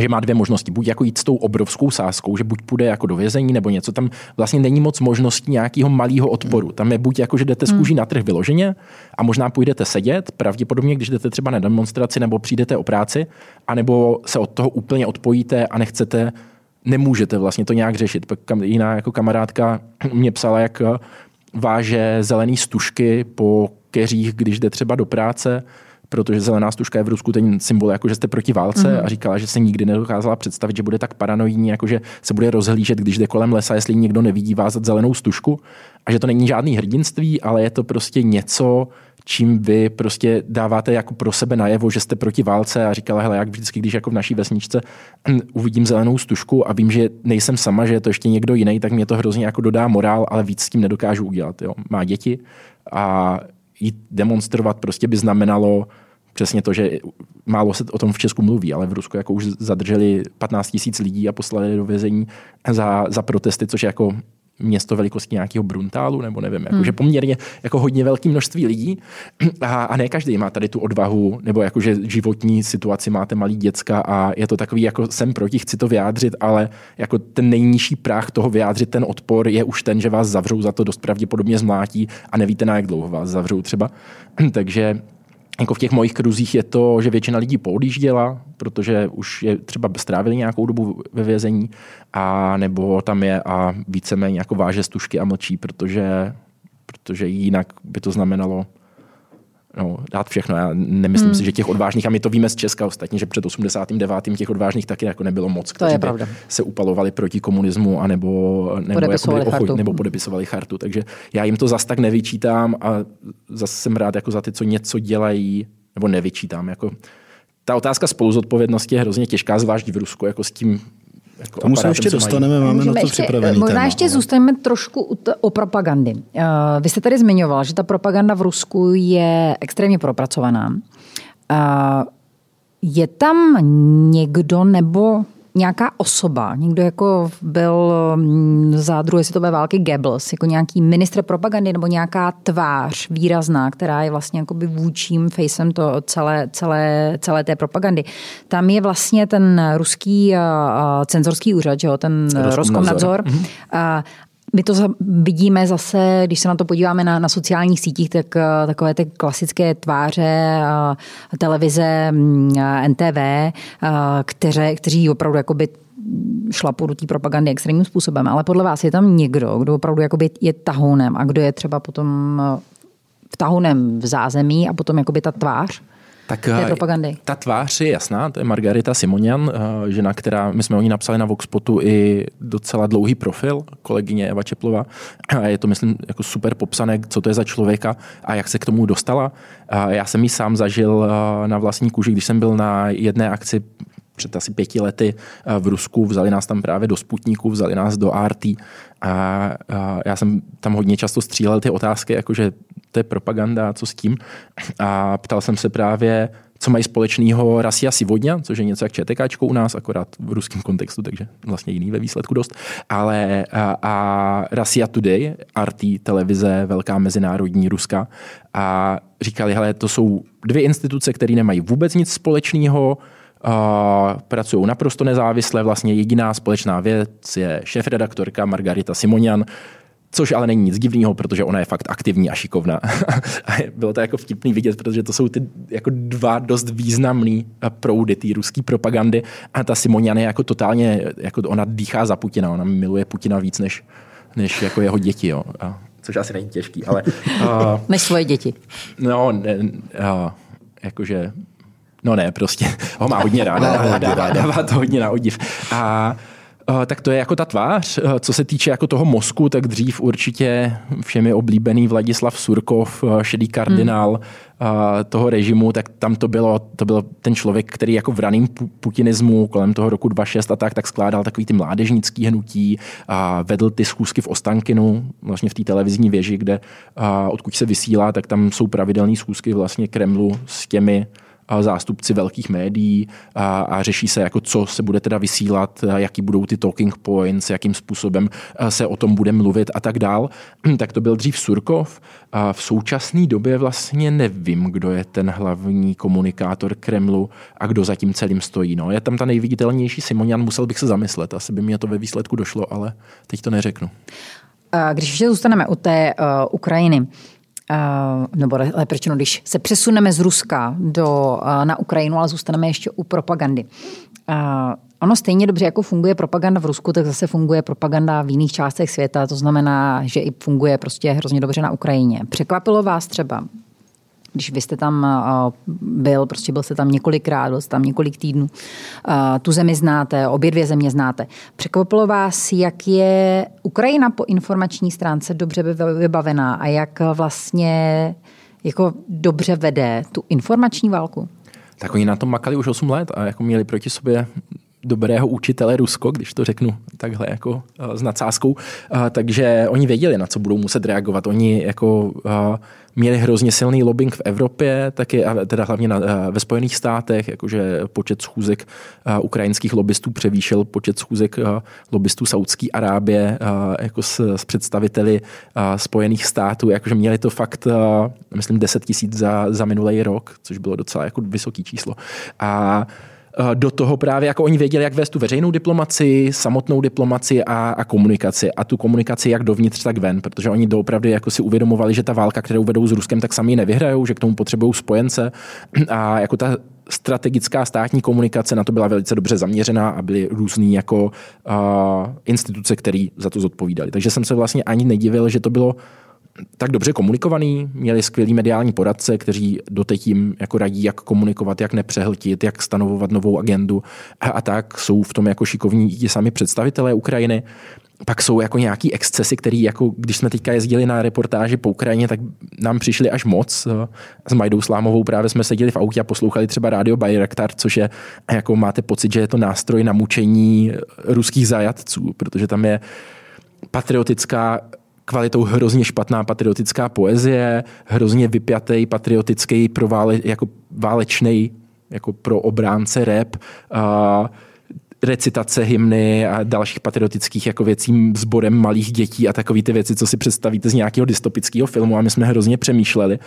že má dvě možnosti. Buď jako jít s tou obrovskou sázkou, že buď půjde jako do vězení nebo něco, tam vlastně není moc možností nějakého malého odporu. Tam je buď jako, že jdete z kůží na trh vyloženě a možná půjdete sedět, pravděpodobně, když jdete třeba na demonstraci nebo přijdete o práci, anebo se od toho úplně odpojíte a nechcete, nemůžete vlastně to nějak řešit. Pak jiná jako kamarádka mě psala, jak váže zelený stužky po keřích, když jde třeba do práce, protože zelená stužka je v Rusku ten symbol, jako že jste proti válce mm-hmm. a říkala, že se nikdy nedokázala představit, že bude tak paranoidní, jako že se bude rozhlížet, když jde kolem lesa, jestli někdo nevidí vázat zelenou stužku a že to není žádný hrdinství, ale je to prostě něco, čím vy prostě dáváte jako pro sebe najevo, že jste proti válce a říkala, hele, jak vždycky, když jako v naší vesničce uvidím zelenou stužku a vím, že nejsem sama, že je to ještě někdo jiný, tak mě to hrozně jako dodá morál, ale víc s tím nedokážu udělat. Jo. Má děti a jít demonstrovat prostě by znamenalo přesně to, že málo se o tom v Česku mluví, ale v Rusku jako už zadrželi 15 tisíc lidí a poslali do vězení za, za protesty, což je jako město velikosti nějakého Bruntálu, nebo nevím, jako, hmm. že poměrně jako hodně velké množství lidí a, a ne každý má tady tu odvahu, nebo jakože životní situaci máte malý děcka a je to takový, jako jsem proti, chci to vyjádřit, ale jako ten nejnižší práh toho vyjádřit ten odpor je už ten, že vás zavřou za to dost pravděpodobně zmlátí a nevíte na jak dlouho vás zavřou třeba. Takže jako v těch mojich kruzích je to, že většina lidí poodjížděla, protože už je třeba strávili nějakou dobu ve vězení, a nebo tam je a víceméně jako váže stužky a mlčí, protože, protože jinak by to znamenalo no, dát všechno. Já nemyslím hmm. si, že těch odvážných, a my to víme z Česka ostatně, že před 89. těch odvážných taky jako nebylo moc, kteří se upalovali proti komunismu a nebo, nebo, podepisovali chartu. nebo podepisovali chartu. Takže já jim to zas tak nevyčítám a zase jsem rád jako za ty, co něco dělají, nebo nevyčítám. Jako, ta otázka spoluzodpovědnosti je hrozně těžká, zvlášť v Rusku, jako s tím jako Tomu se ještě dostaneme, máme Můžeme na to ještě, připravený Možná téma, ještě ale... zůstaneme trošku u t- o propagandy. Uh, vy jste tady zmiňoval, že ta propaganda v Rusku je extrémně propracovaná. Uh, je tam někdo nebo nějaká osoba, někdo jako byl mm, za druhé světové války Goebbels, jako nějaký ministr propagandy nebo nějaká tvář výrazná, která je vlastně jakoby vůčím facem to celé, celé, celé té propagandy. Tam je vlastně ten ruský cenzorský úřad, že jo, ten Roskomnadzor. Mhm. My to vidíme zase, když se na to podíváme na, na sociálních sítích, tak takové ty klasické tváře televize NTV, kteře, kteří opravdu jakoby šlapou do té propagandy extrémním způsobem. Ale podle vás je tam někdo, kdo opravdu jakoby je tahounem a kdo je třeba potom v tahounem v zázemí a potom jakoby ta tvář? Tak té eh, propagandy? Ta tvář je jasná, to je Margarita Simonian, eh, žena, která, my jsme o ní napsali na Voxpotu i docela dlouhý profil, kolegyně Eva Čeplova. A je to, myslím, jako super popsané, co to je za člověka a jak se k tomu dostala. Já jsem ji sám zažil eh, na vlastní kůži, když jsem byl na jedné akci před asi pěti lety v Rusku, vzali nás tam právě do Sputníku, vzali nás do RT a, já jsem tam hodně často střílel ty otázky, jakože to je propaganda, co s tím. A ptal jsem se právě, co mají společného Rasia Sivodňa, což je něco jak ČTKčko u nás, akorát v ruském kontextu, takže vlastně jiný ve výsledku dost. Ale a, a Rasia Today, RT televize, velká mezinárodní ruska, a říkali, hele, to jsou dvě instituce, které nemají vůbec nic společného, Uh, pracují naprosto nezávisle, vlastně jediná společná věc je šéf-redaktorka Margarita Simonian, Což ale není nic divného, protože ona je fakt aktivní a šikovná. a bylo to jako vtipný vidět, protože to jsou ty jako dva dost významný proudy té ruské propagandy. A ta Simonian je jako totálně, jako ona dýchá za Putina, ona miluje Putina víc než, než jako jeho děti. Jo. A, což asi není těžký, ale... Uh, než svoje děti. No, ne, uh, jakože No ne, prostě ho má hodně ráda a dává, dává to hodně na odiv. A tak to je jako ta tvář. Uh, co se týče jako toho mozku, tak dřív určitě všemi oblíbený Vladislav Surkov, uh, šedý kardinál hmm. toho režimu, tak tam to bylo, to byl ten člověk, který jako v raným putinismu kolem toho roku 26 a tak, tak skládal takový ty mládežnický hnutí a vedl ty schůzky v Ostankinu, vlastně v té televizní věži, kde odkud se vysílá, tak tam jsou pravidelné schůzky vlastně Kremlu s těmi zástupci velkých médií a, a řeší se, jako co se bude teda vysílat, jaký budou ty talking points, jakým způsobem se o tom bude mluvit a tak dál. Tak to byl dřív Surkov. A v současné době vlastně nevím, kdo je ten hlavní komunikátor Kremlu a kdo za tím celým stojí. No, je tam ta nejviditelnější Simonian, musel bych se zamyslet. Asi by mě to ve výsledku došlo, ale teď to neřeknu. Když ještě zůstaneme u té uh, Ukrajiny, nebo lépe řečeno, když se přesuneme z Ruska do, uh, na Ukrajinu, ale zůstaneme ještě u propagandy. Uh, ono stejně dobře, jako funguje propaganda v Rusku, tak zase funguje propaganda v jiných částech světa. To znamená, že i funguje prostě hrozně dobře na Ukrajině. Překvapilo vás třeba, když vy jste tam byl, prostě byl jste tam několikrát, byl jste tam několik týdnů, tu zemi znáte, obě dvě země znáte. Překvapilo vás, jak je Ukrajina po informační stránce dobře vybavená a jak vlastně jako dobře vede tu informační válku? Tak oni na tom makali už 8 let a jako měli proti sobě dobrého učitele Rusko, když to řeknu takhle jako s nadsázkou. Takže oni věděli, na co budou muset reagovat. Oni jako měli hrozně silný lobbying v Evropě, taky teda hlavně na, ve Spojených státech, jakože počet schůzek ukrajinských lobbystů převýšel počet schůzek lobbystů Saudské Arábie jako s, s představiteli Spojených států, jakože měli to fakt, myslím, 10 tisíc za, za minulý rok, což bylo docela jako vysoký číslo. A Eh, do toho právě, jako oni věděli, jak vést tu veřejnou diplomaci, samotnou diplomaci a, a komunikaci. A tu komunikaci jak dovnitř, tak ven, protože oni doopravdy jako si uvědomovali, že ta válka, kterou vedou s Ruskem, tak sami nevyhrajou, že k tomu potřebují spojence. A jako ta strategická státní komunikace na to byla velice dobře zaměřená a byly různé jako uh, instituce, které za to zodpovídali. Takže jsem se vlastně ani nedivil, že to bylo tak dobře komunikovaný, měli skvělý mediální poradce, kteří doteď jim jako radí, jak komunikovat, jak nepřehltit, jak stanovovat novou agendu a, a tak jsou v tom jako šikovní i sami představitelé Ukrajiny. Pak jsou jako nějaký excesy, které jako když jsme teďka jezdili na reportáži po Ukrajině, tak nám přišli až moc. S Majdou Slámovou právě jsme seděli v autě a poslouchali třeba rádio Bayraktar, což je, jako máte pocit, že je to nástroj na mučení ruských zajatců, protože tam je patriotická kvalitou hrozně špatná patriotická poezie, hrozně vypjatý patriotický pro vále, jako válečný jako pro obránce rap. Uh, recitace hymny a dalších patriotických jako věcí sborem malých dětí a takové ty věci, co si představíte z nějakého dystopického filmu a my jsme hrozně přemýšleli,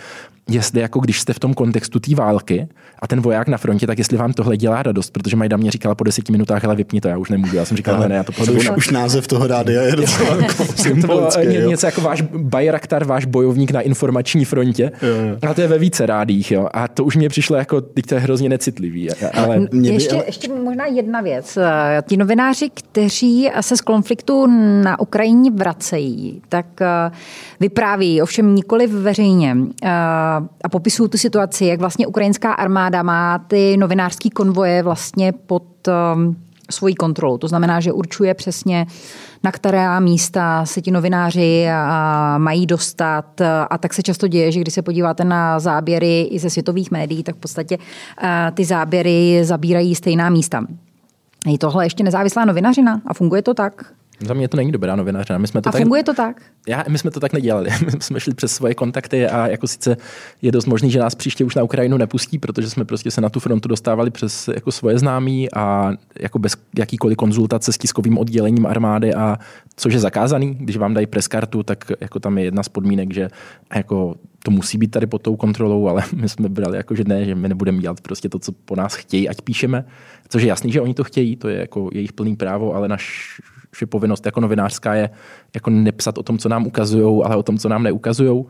jestli jako když jste v tom kontextu té války a ten voják na frontě, tak jestli vám tohle dělá radost, protože Majda mě říkala po deseti minutách, ale vypni to, já už nemůžu, já jsem říkal, ne, já to potřebuji. Už, už, název toho rádia je docela to bylo jo. něco jako váš Bayraktar, váš bojovník na informační frontě, jo, jo. a to je ve více rádích, jo, a to už mě přišlo jako, teď to je hrozně necitlivý. Ale... Ještě, ale... ještě možná jedna věc. Ti novináři, kteří se z konfliktu na Ukrajině vracejí, tak eh, vypráví, ovšem nikoli veřejně, eh, a popisují tu situaci, jak vlastně ukrajinská armáda má ty novinářský konvoje vlastně pod um, svojí kontrolu. To znamená, že určuje přesně, na které místa se ti novináři mají dostat. A tak se často děje, že když se podíváte na záběry i ze světových médií, tak v podstatě ty záběry zabírají stejná místa. Je tohle ještě nezávislá novinařina a funguje to tak? Za mě to není dobrá novinařina. My jsme to a tak, funguje to tak? Já, my jsme to tak nedělali. My jsme šli přes svoje kontakty a jako sice je dost možný, že nás příště už na Ukrajinu nepustí, protože jsme prostě se na tu frontu dostávali přes jako svoje známí a jako bez jakýkoliv konzultace s tiskovým oddělením armády a což je zakázaný, když vám dají preskartu, tak jako tam je jedna z podmínek, že jako to musí být tady pod tou kontrolou, ale my jsme brali jako, že ne, že my nebudeme dělat prostě to, co po nás chtějí, ať píšeme. Což je jasný, že oni to chtějí, to je jako jejich plný právo, ale naš že povinnost jako novinářská je jako nepsat o tom, co nám ukazují, ale o tom, co nám neukazují.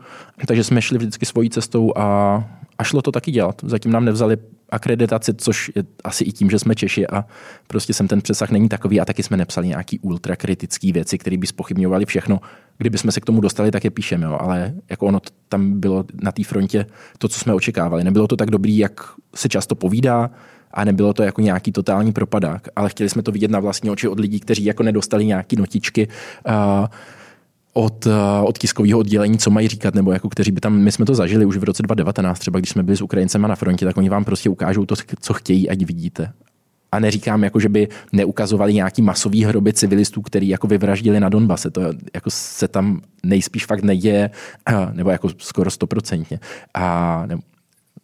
Takže jsme šli vždycky svojí cestou a, a šlo to taky dělat. Zatím nám nevzali akreditaci, což je asi i tím, že jsme Češi a prostě sem ten přesah není takový a taky jsme nepsali nějaký ultrakritický věci, které by spochybňovaly všechno. Kdyby jsme se k tomu dostali, tak je píšeme, jo. ale jako ono tam bylo na té frontě to, co jsme očekávali. Nebylo to tak dobrý, jak se často povídá, a nebylo to jako nějaký totální propadák, ale chtěli jsme to vidět na vlastní oči od lidí, kteří jako nedostali nějaký notičky uh, od, uh, od tiskového oddělení, co mají říkat, nebo jako kteří by tam, my jsme to zažili už v roce 2019, třeba když jsme byli s Ukrajincema na frontě, tak oni vám prostě ukážou to, co chtějí, ať vidíte. A neříkám, jako, že by neukazovali nějaký masový hroby civilistů, který jako vyvraždili na Donbase. To jako se tam nejspíš fakt neděje, nebo jako skoro stoprocentně. A nebo,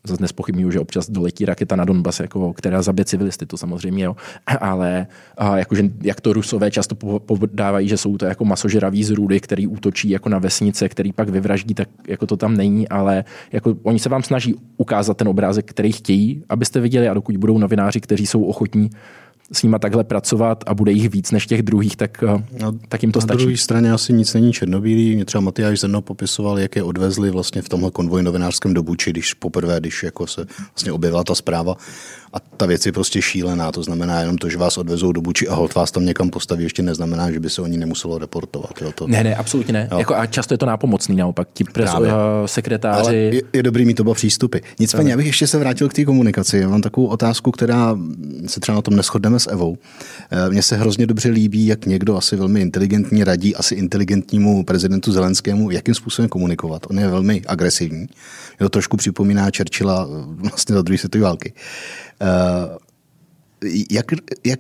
zase nespochybnuju, že občas doletí raketa na Donbas, jako, která zabije civilisty, to samozřejmě, jo. ale a, jakože, jak to rusové často podávají, že jsou to jako masožraví zrůdy, který útočí jako na vesnice, který pak vyvraždí, tak jako to tam není, ale jako, oni se vám snaží ukázat ten obrázek, který chtějí, abyste viděli a dokud budou novináři, kteří jsou ochotní s nima takhle pracovat a bude jich víc než těch druhých, tak, eh, no, tak jim to na stačí. Na druhé straně asi nic není černobílý. Mě třeba Matyáš Zerno popisoval, jak je odvezli vlastně v tomhle konvoji novinářském do Buči, když poprvé, když jako se vlastně objevila ta zpráva. A ta věc je prostě šílená, to znamená jenom to, že vás odvezou do Buči a hod vás tam někam postaví, ještě neznamená, že by se o ní nemuselo reportovat. Jo, to... Ne, ne, absolutně ne. Jako, a často je to nápomocný naopak. Ti pres, uh, sekretáři. Ale je, je, dobrý mít oba přístupy. Nicméně, abych ještě se vrátil k té komunikaci. Já mám takovou otázku, která se třeba na tom neschodneme s Evou. Eh, mně se hrozně dobře líbí, jak někdo asi velmi inteligentní radí asi inteligentnímu prezidentu Zelenskému, jakým způsobem komunikovat. On je velmi agresivní. Mě to trošku připomíná Churchilla vlastně za druhé světové války. Jak, jak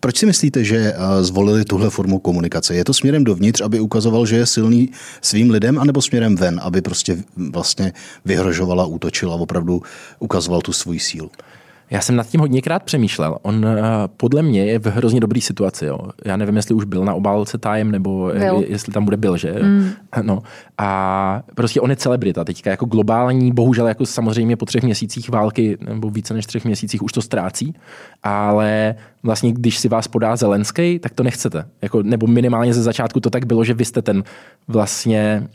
proč si myslíte, že zvolili tuhle formu komunikace? Je to směrem dovnitř, aby ukazoval, že je silný svým lidem, anebo směrem ven, aby prostě vlastně vyhrožovala, útočila a opravdu ukazoval tu svoji sílu? Já jsem nad tím hodněkrát přemýšlel. On eh, podle mě je v hrozně dobré situaci. Jo. Já nevím, jestli už byl na obálce Time, nebo byl. jestli tam bude byl, že? Mm. No. A prostě on je celebrita teďka, jako globální, bohužel jako samozřejmě po třech měsících války, nebo více než třech měsících už to ztrácí, ale vlastně když si vás podá Zelenský, tak to nechcete. Jako, nebo minimálně ze začátku to tak bylo, že vy jste ten vlastně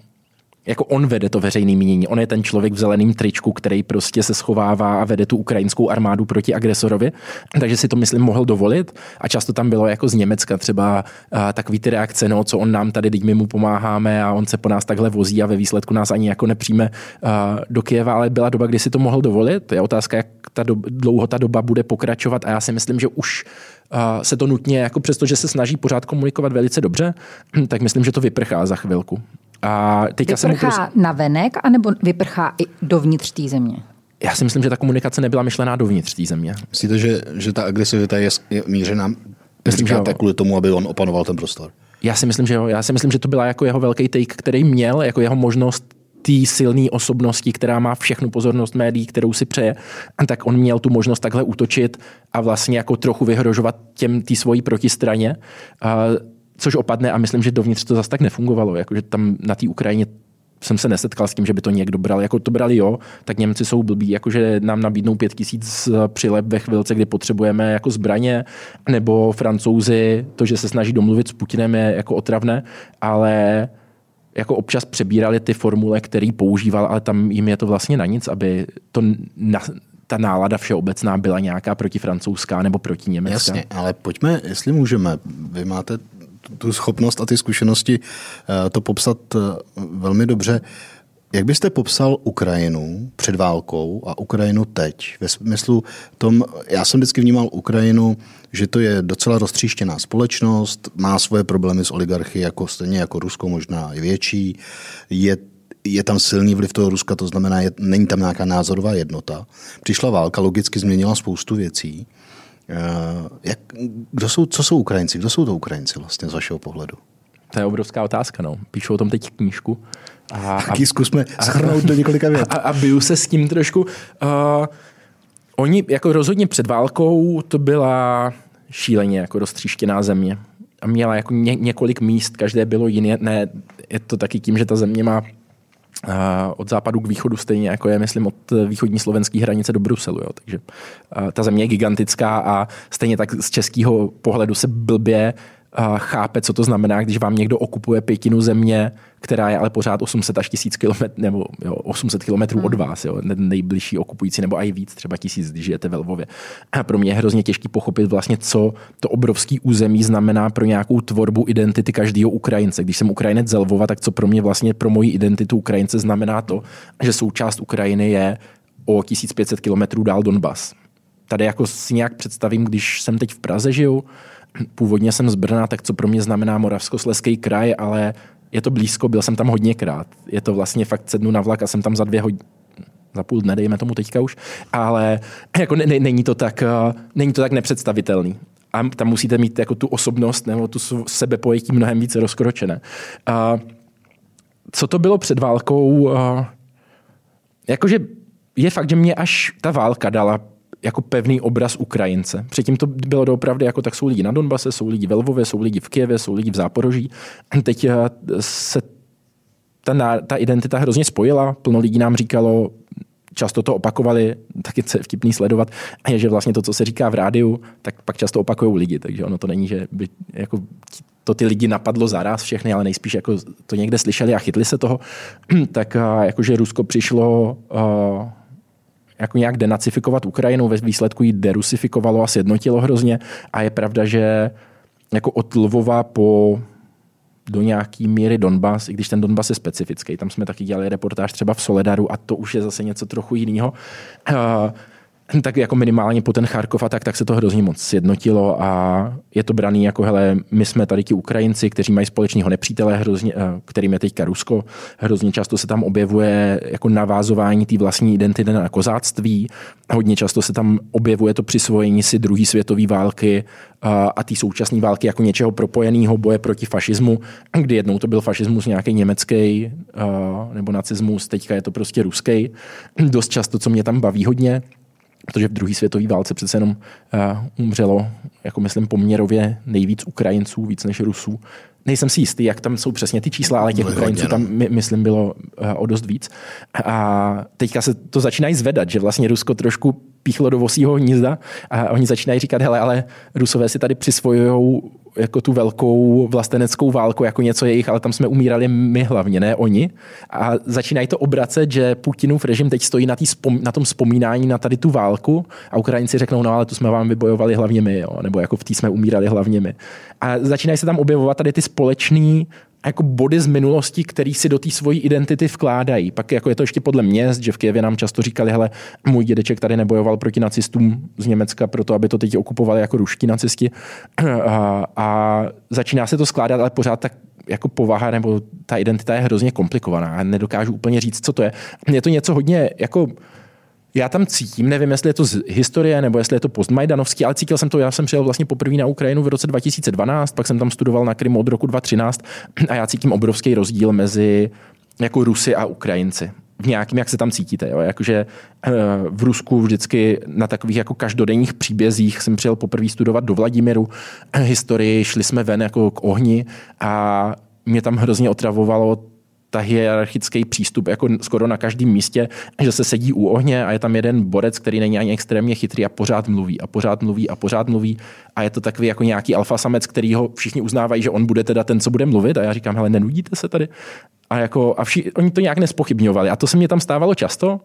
jako on vede to veřejné mínění. On je ten člověk v zeleném tričku, který prostě se schovává a vede tu ukrajinskou armádu proti agresorovi. Takže si to, myslím, mohl dovolit. A často tam bylo jako z Německa třeba uh, takový ty reakce, no, co on nám tady, teď my mu pomáháme a on se po nás takhle vozí a ve výsledku nás ani jako nepřijme uh, do Kieva, ale byla doba, kdy si to mohl dovolit. Je otázka, jak ta doba, dlouho ta doba bude pokračovat a já si myslím, že už se to nutně, jako přesto, že se snaží pořád komunikovat velice dobře, tak myslím, že to vyprchá za chvilku. A teďka vyprchá jsem prostě... na venek, anebo vyprchá i dovnitř té země? Já si myslím, že ta komunikace nebyla myšlená dovnitř té země. Myslíte, že, že ta agresivita je, je mířená myslím, že kvůli tomu, aby on opanoval ten prostor? Já si myslím, že jo. Já si myslím, že to byla jako jeho velký take, který měl, jako jeho možnost té silné osobnosti, která má všechnu pozornost médií, kterou si přeje, tak on měl tu možnost takhle útočit a vlastně jako trochu vyhrožovat těm té svojí protistraně což opadne a myslím, že dovnitř to zase tak nefungovalo. Jakože tam na té Ukrajině jsem se nesetkal s tím, že by to někdo bral. Jako to brali jo, tak Němci jsou blbí, jakože nám nabídnou pět tisíc přilep ve chvilce, kdy potřebujeme jako zbraně, nebo francouzi, to, že se snaží domluvit s Putinem je jako otravné, ale jako občas přebírali ty formule, který používal, ale tam jim je to vlastně na nic, aby to na, ta nálada všeobecná byla nějaká protifrancouzská nebo proti německá. Jasně, ale pojďme, jestli můžeme. Vy máte tu schopnost a ty zkušenosti eh, to popsat eh, velmi dobře. Jak byste popsal Ukrajinu před válkou a Ukrajinu teď? Ve smyslu tom, já jsem vždycky vnímal Ukrajinu, že to je docela roztříštěná společnost, má svoje problémy s oligarchy, jako stejně jako Rusko, možná i větší. Je je tam silný vliv toho Ruska, to znamená, je, není tam nějaká názorová jednota. Přišla válka, logicky změnila spoustu věcí. Eh, jak, kdo jsou, co jsou Ukrajinci? Kdo jsou to Ukrajinci vlastně z vašeho pohledu? To je obrovská otázka. No. Píšu o tom teď knížku. A, Taky zkusme schrnout do několika vět. A, a biju se s tím trošku. Uh, oni jako rozhodně před válkou to byla šíleně jako roztříštěná země. A měla jako ně, několik míst, každé bylo jiné. Ne, je to taky tím, že ta země má od západu k východu stejně jako je, myslím, od východní slovenské hranice do Bruselu. Jo. Takže ta země je gigantická a stejně tak z českého pohledu se blbě chápe, co to znamená, když vám někdo okupuje pětinu země, která je ale pořád 800 až 1000 km, nebo jo, 800 km hmm. od vás, jo, nejbližší okupující, nebo i víc, třeba tisíc, když žijete ve Lvově. A pro mě je hrozně těžký pochopit vlastně, co to obrovský území znamená pro nějakou tvorbu identity každého Ukrajince. Když jsem Ukrajinec z Lvova, tak co pro mě vlastně pro moji identitu Ukrajince znamená to, že součást Ukrajiny je o 1500 km dál Donbas. Tady jako si nějak představím, když jsem teď v Praze žiju, původně jsem z Brna, tak co pro mě znamená Moravskosleský kraj, ale je to blízko, byl jsem tam hodněkrát. Je to vlastně fakt sednu na vlak a jsem tam za dvě hodiny za půl dne, dejme tomu teďka už, ale jako ne, ne, není, to tak, uh, není to tak nepředstavitelný. A tam musíte mít jako tu osobnost nebo tu sebepojetí mnohem více rozkročené. Uh, co to bylo před válkou? Uh, jakože je fakt, že mě až ta válka dala jako pevný obraz Ukrajince. Předtím to bylo doopravdy jako tak jsou lidi na Donbase, jsou lidi ve Lvově, jsou lidi v Kijevě, jsou lidi v Záporoží. Teď eh, se ta, ta identita hrozně spojila. Plno lidí nám říkalo, často to opakovali, taky je vtipný sledovat, je, že vlastně to, co se říká v rádiu, tak pak často opakují lidi, takže ono to není, že by jako to ty lidi napadlo zaraz všechny, ale nejspíš jako to někde slyšeli a chytli se toho, tak eh, jakože Rusko přišlo uh, jako nějak denacifikovat Ukrajinu, ve výsledku ji derusifikovalo a sjednotilo hrozně a je pravda, že jako od Lvova po do nějaký míry Donbass, i když ten Donbass je specifický. Tam jsme taky dělali reportáž třeba v Soledaru a to už je zase něco trochu jiného. Uh, tak jako minimálně po ten Charkov a tak, tak se to hrozně moc sjednotilo a je to braný jako, hele, my jsme tady ti Ukrajinci, kteří mají společného nepřítele, hrozně, eh, kterým je teďka Rusko. Hrozně často se tam objevuje jako navázování té vlastní identity na kozáctví. Hodně často se tam objevuje to přisvojení si druhé světové války a té současné války jako něčeho propojeného boje proti fašismu, kdy jednou to byl fašismus nějaký německý nebo nacismus, teďka je to prostě ruský. Dost často, co mě tam baví hodně, protože v druhé světové válce přece jenom uh, umřelo, jako myslím, poměrově nejvíc Ukrajinců, víc než Rusů. Nejsem si jistý, jak tam jsou přesně ty čísla, ale těch Ukrajinců tam, no. my, myslím, bylo uh, o dost víc. A teďka se to začínají zvedat, že vlastně Rusko trošku píchlo do vosího hnízda a oni začínají říkat, hele, ale Rusové si tady přisvojují jako tu velkou vlasteneckou válku jako něco jejich, ale tam jsme umírali my hlavně, ne oni. A začínají to obracet, že Putinův režim teď stojí na, spom, na tom vzpomínání na tady tu válku a Ukrajinci řeknou, no ale tu jsme vám vybojovali hlavně my, jo, nebo jako v té jsme umírali hlavně my. A začínají se tam objevovat tady ty společné jako body z minulosti, který si do té svojí identity vkládají. Pak jako je to ještě podle měst, že v Kijevě nám často říkali, hele, můj dědeček tady nebojoval proti nacistům z Německa, proto aby to teď okupovali jako ruští nacisti. A, a začíná se to skládat, ale pořád tak jako povaha nebo ta identita je hrozně komplikovaná. Nedokážu úplně říct, co to je. Je to něco hodně jako já tam cítím, nevím, jestli je to z historie nebo jestli je to postmajdanovský, ale cítil jsem to, já jsem přijel vlastně poprvé na Ukrajinu v roce 2012, pak jsem tam studoval na Krymu od roku 2013 a já cítím obrovský rozdíl mezi jako Rusy a Ukrajinci v nějakým, jak se tam cítíte. Jo? Jakože eh, v Rusku vždycky na takových jako každodenních příbězích jsem přijel poprvé studovat do Vladimiru historii, šli jsme ven jako k ohni a mě tam hrozně otravovalo ta hierarchický přístup jako skoro na každém místě, že se sedí u ohně a je tam jeden borec, který není ani extrémně chytrý a pořád mluví a pořád mluví a pořád mluví. A je to takový jako nějaký alfa samec, který ho všichni uznávají, že on bude teda ten, co bude mluvit. A já říkám, hele, nenudíte se tady? A, jako, a vši, oni to nějak nespochybňovali a to se mě tam stávalo často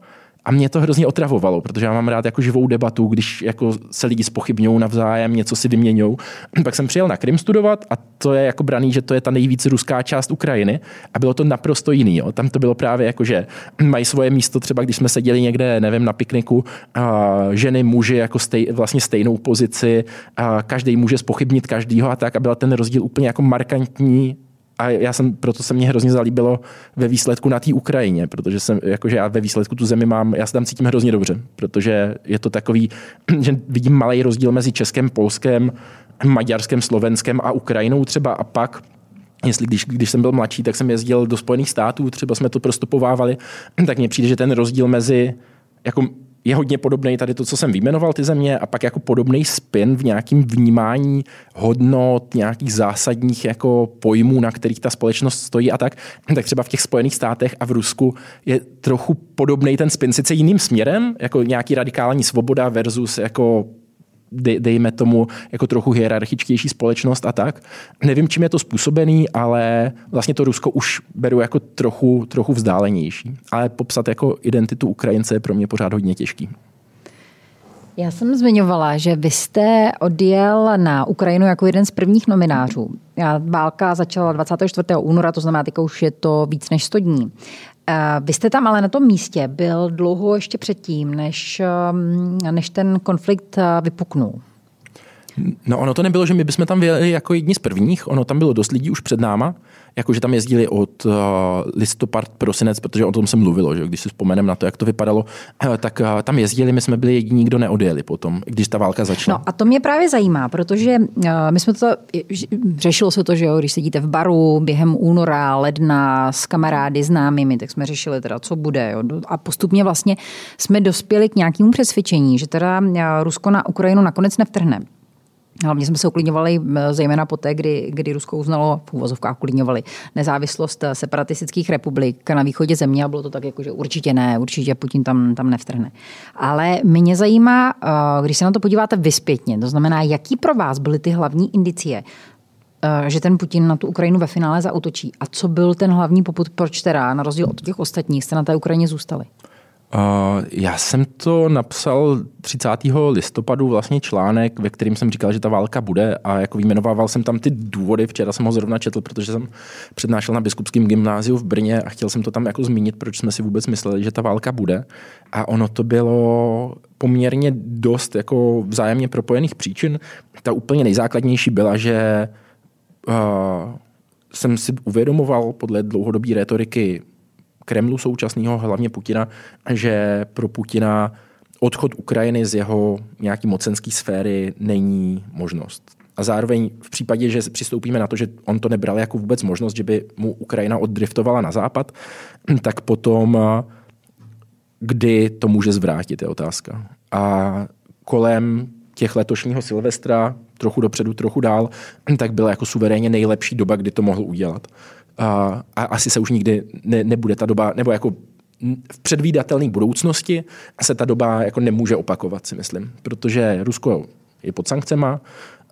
a mě to hrozně otravovalo, protože já mám rád jako živou debatu, když jako se lidi spochybňují navzájem, něco si vyměňují. Pak jsem přijel na Krym studovat a to je jako braný, že to je ta nejvíc ruská část Ukrajiny a bylo to naprosto jiný. Jo. Tam to bylo právě jako, že mají svoje místo, třeba když jsme seděli někde, nevím, na pikniku, a ženy, muži jako stej, vlastně stejnou pozici, a každý může spochybnit každýho a tak a byl ten rozdíl úplně jako markantní a já jsem, proto se mě hrozně zalíbilo ve výsledku na té Ukrajině, protože jsem, jakože já ve výsledku tu zemi mám, já se tam cítím hrozně dobře, protože je to takový, že vidím malý rozdíl mezi Českem, Polskem, Maďarskem, Slovenskem a Ukrajinou třeba. A pak jestli když, když jsem byl mladší, tak jsem jezdil do Spojených států, třeba jsme to prostupovávali, tak mně přijde, že ten rozdíl mezi jako je hodně podobný tady to, co jsem vyjmenoval, ty země, a pak jako podobný spin v nějakým vnímání hodnot, nějakých zásadních jako pojmů, na kterých ta společnost stojí a tak, tak třeba v těch Spojených státech a v Rusku je trochu podobný ten spin, sice jiným směrem, jako nějaký radikální svoboda versus jako dejme tomu jako trochu hierarchičtější společnost a tak. Nevím, čím je to způsobený, ale vlastně to Rusko už beru jako trochu, trochu vzdálenější. Ale popsat jako identitu Ukrajince je pro mě pořád hodně těžký. Já jsem zmiňovala, že vy jste odjel na Ukrajinu jako jeden z prvních nominářů. Válka začala 24. února, to znamená, teď už je to víc než 100 dní. Vy jste tam ale na tom místě byl dlouho ještě předtím, než, um, než ten konflikt uh, vypuknul. No ono to nebylo, že my bychom tam vyjeli jako jedni z prvních, ono tam bylo dost lidí už před náma, jakože tam jezdili od uh, listopad, prosinec, protože o tom se mluvilo, že když si vzpomeneme na to, jak to vypadalo, uh, tak uh, tam jezdili, my jsme byli jediní, kdo neodjeli potom, když ta válka začala. No a to mě právě zajímá, protože my jsme to, řešilo se to, že jo, když sedíte v baru během února, ledna s kamarády známými, tak jsme řešili teda, co bude. Jo. A postupně vlastně jsme dospěli k nějakému přesvědčení, že teda Rusko na Ukrajinu nakonec nevtrhne. Hlavně jsme se uklidňovali zejména poté, kdy, kdy Rusko uznalo, v úvozovkách uklidňovali, nezávislost separatistických republik na východě země a bylo to tak, jako, že určitě ne, určitě Putin tam, tam nevtrhne. Ale mě zajímá, eh, když se na to podíváte vyspětně, to znamená, jaký pro vás byly ty hlavní indicie, eh, že ten Putin na tu Ukrajinu ve finále zautočí. A co byl ten hlavní poput, proč teda, na rozdíl od těch ostatních, jste na té Ukrajině zůstali? Já jsem to napsal 30. listopadu vlastně článek, ve kterým jsem říkal, že ta válka bude a jako vyjmenovával jsem tam ty důvody. Včera jsem ho zrovna četl, protože jsem přednášel na biskupském gymnáziu v Brně a chtěl jsem to tam jako zmínit, proč jsme si vůbec mysleli, že ta válka bude. A ono to bylo poměrně dost jako vzájemně propojených příčin. Ta úplně nejzákladnější byla, že uh, jsem si uvědomoval podle dlouhodobé retoriky Kremlu současného, hlavně Putina, že pro Putina odchod Ukrajiny z jeho nějaký mocenské sféry není možnost. A zároveň v případě, že přistoupíme na to, že on to nebral jako vůbec možnost, že by mu Ukrajina oddriftovala na západ, tak potom kdy to může zvrátit, je otázka. A kolem těch letošního Silvestra, trochu dopředu, trochu dál, tak byla jako suverénně nejlepší doba, kdy to mohl udělat a, a asi se už nikdy ne, nebude ta doba, nebo jako v předvídatelné budoucnosti se ta doba jako nemůže opakovat, si myslím. Protože Rusko je pod sankcema,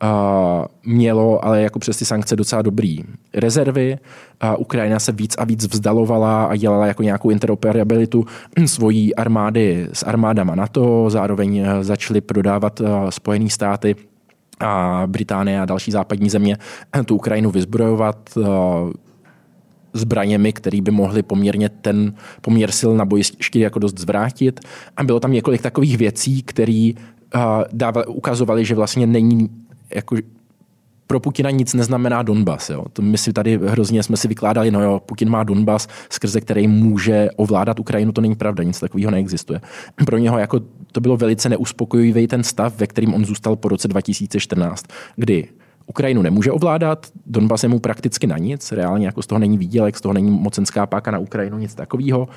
a mělo ale jako přes ty sankce docela dobrý rezervy. A Ukrajina se víc a víc vzdalovala a dělala jako nějakou interoperabilitu svojí armády s armádama NATO, zároveň začaly prodávat Spojené státy a Británie a další západní země tu Ukrajinu vyzbrojovat zbraněmi, které by mohly poměrně ten poměr sil na bojišti jako dost zvrátit. A bylo tam několik takových věcí, které uh, ukazovaly, že vlastně není jako pro Putina nic neznamená Donbas. Jo. To my si tady hrozně jsme si vykládali, no jo, Putin má Donbas, skrze který může ovládat Ukrajinu, to není pravda, nic takového neexistuje. Pro něho jako to bylo velice neuspokojivý ten stav, ve kterým on zůstal po roce 2014, kdy Ukrajinu nemůže ovládat, Donbas je mu prakticky na nic, reálně jako z toho není výdělek, z toho není mocenská páka na Ukrajinu, nic takového.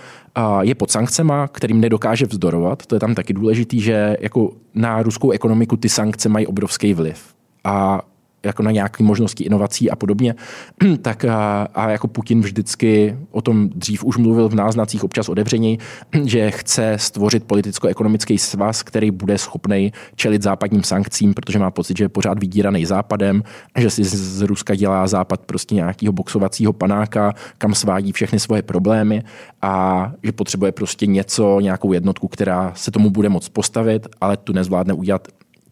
Je pod sankcema, kterým nedokáže vzdorovat, to je tam taky důležitý, že jako na ruskou ekonomiku ty sankce mají obrovský vliv. A jako na nějaké možnosti inovací a podobně, tak a, a jako Putin vždycky o tom dřív už mluvil v náznacích občas odevření, že chce stvořit politicko-ekonomický svaz, který bude schopný čelit západním sankcím, protože má pocit, že je pořád vydíraný západem, že si z Ruska dělá západ prostě nějakého boxovacího panáka, kam svádí všechny svoje problémy a že potřebuje prostě něco, nějakou jednotku, která se tomu bude moct postavit, ale tu nezvládne udělat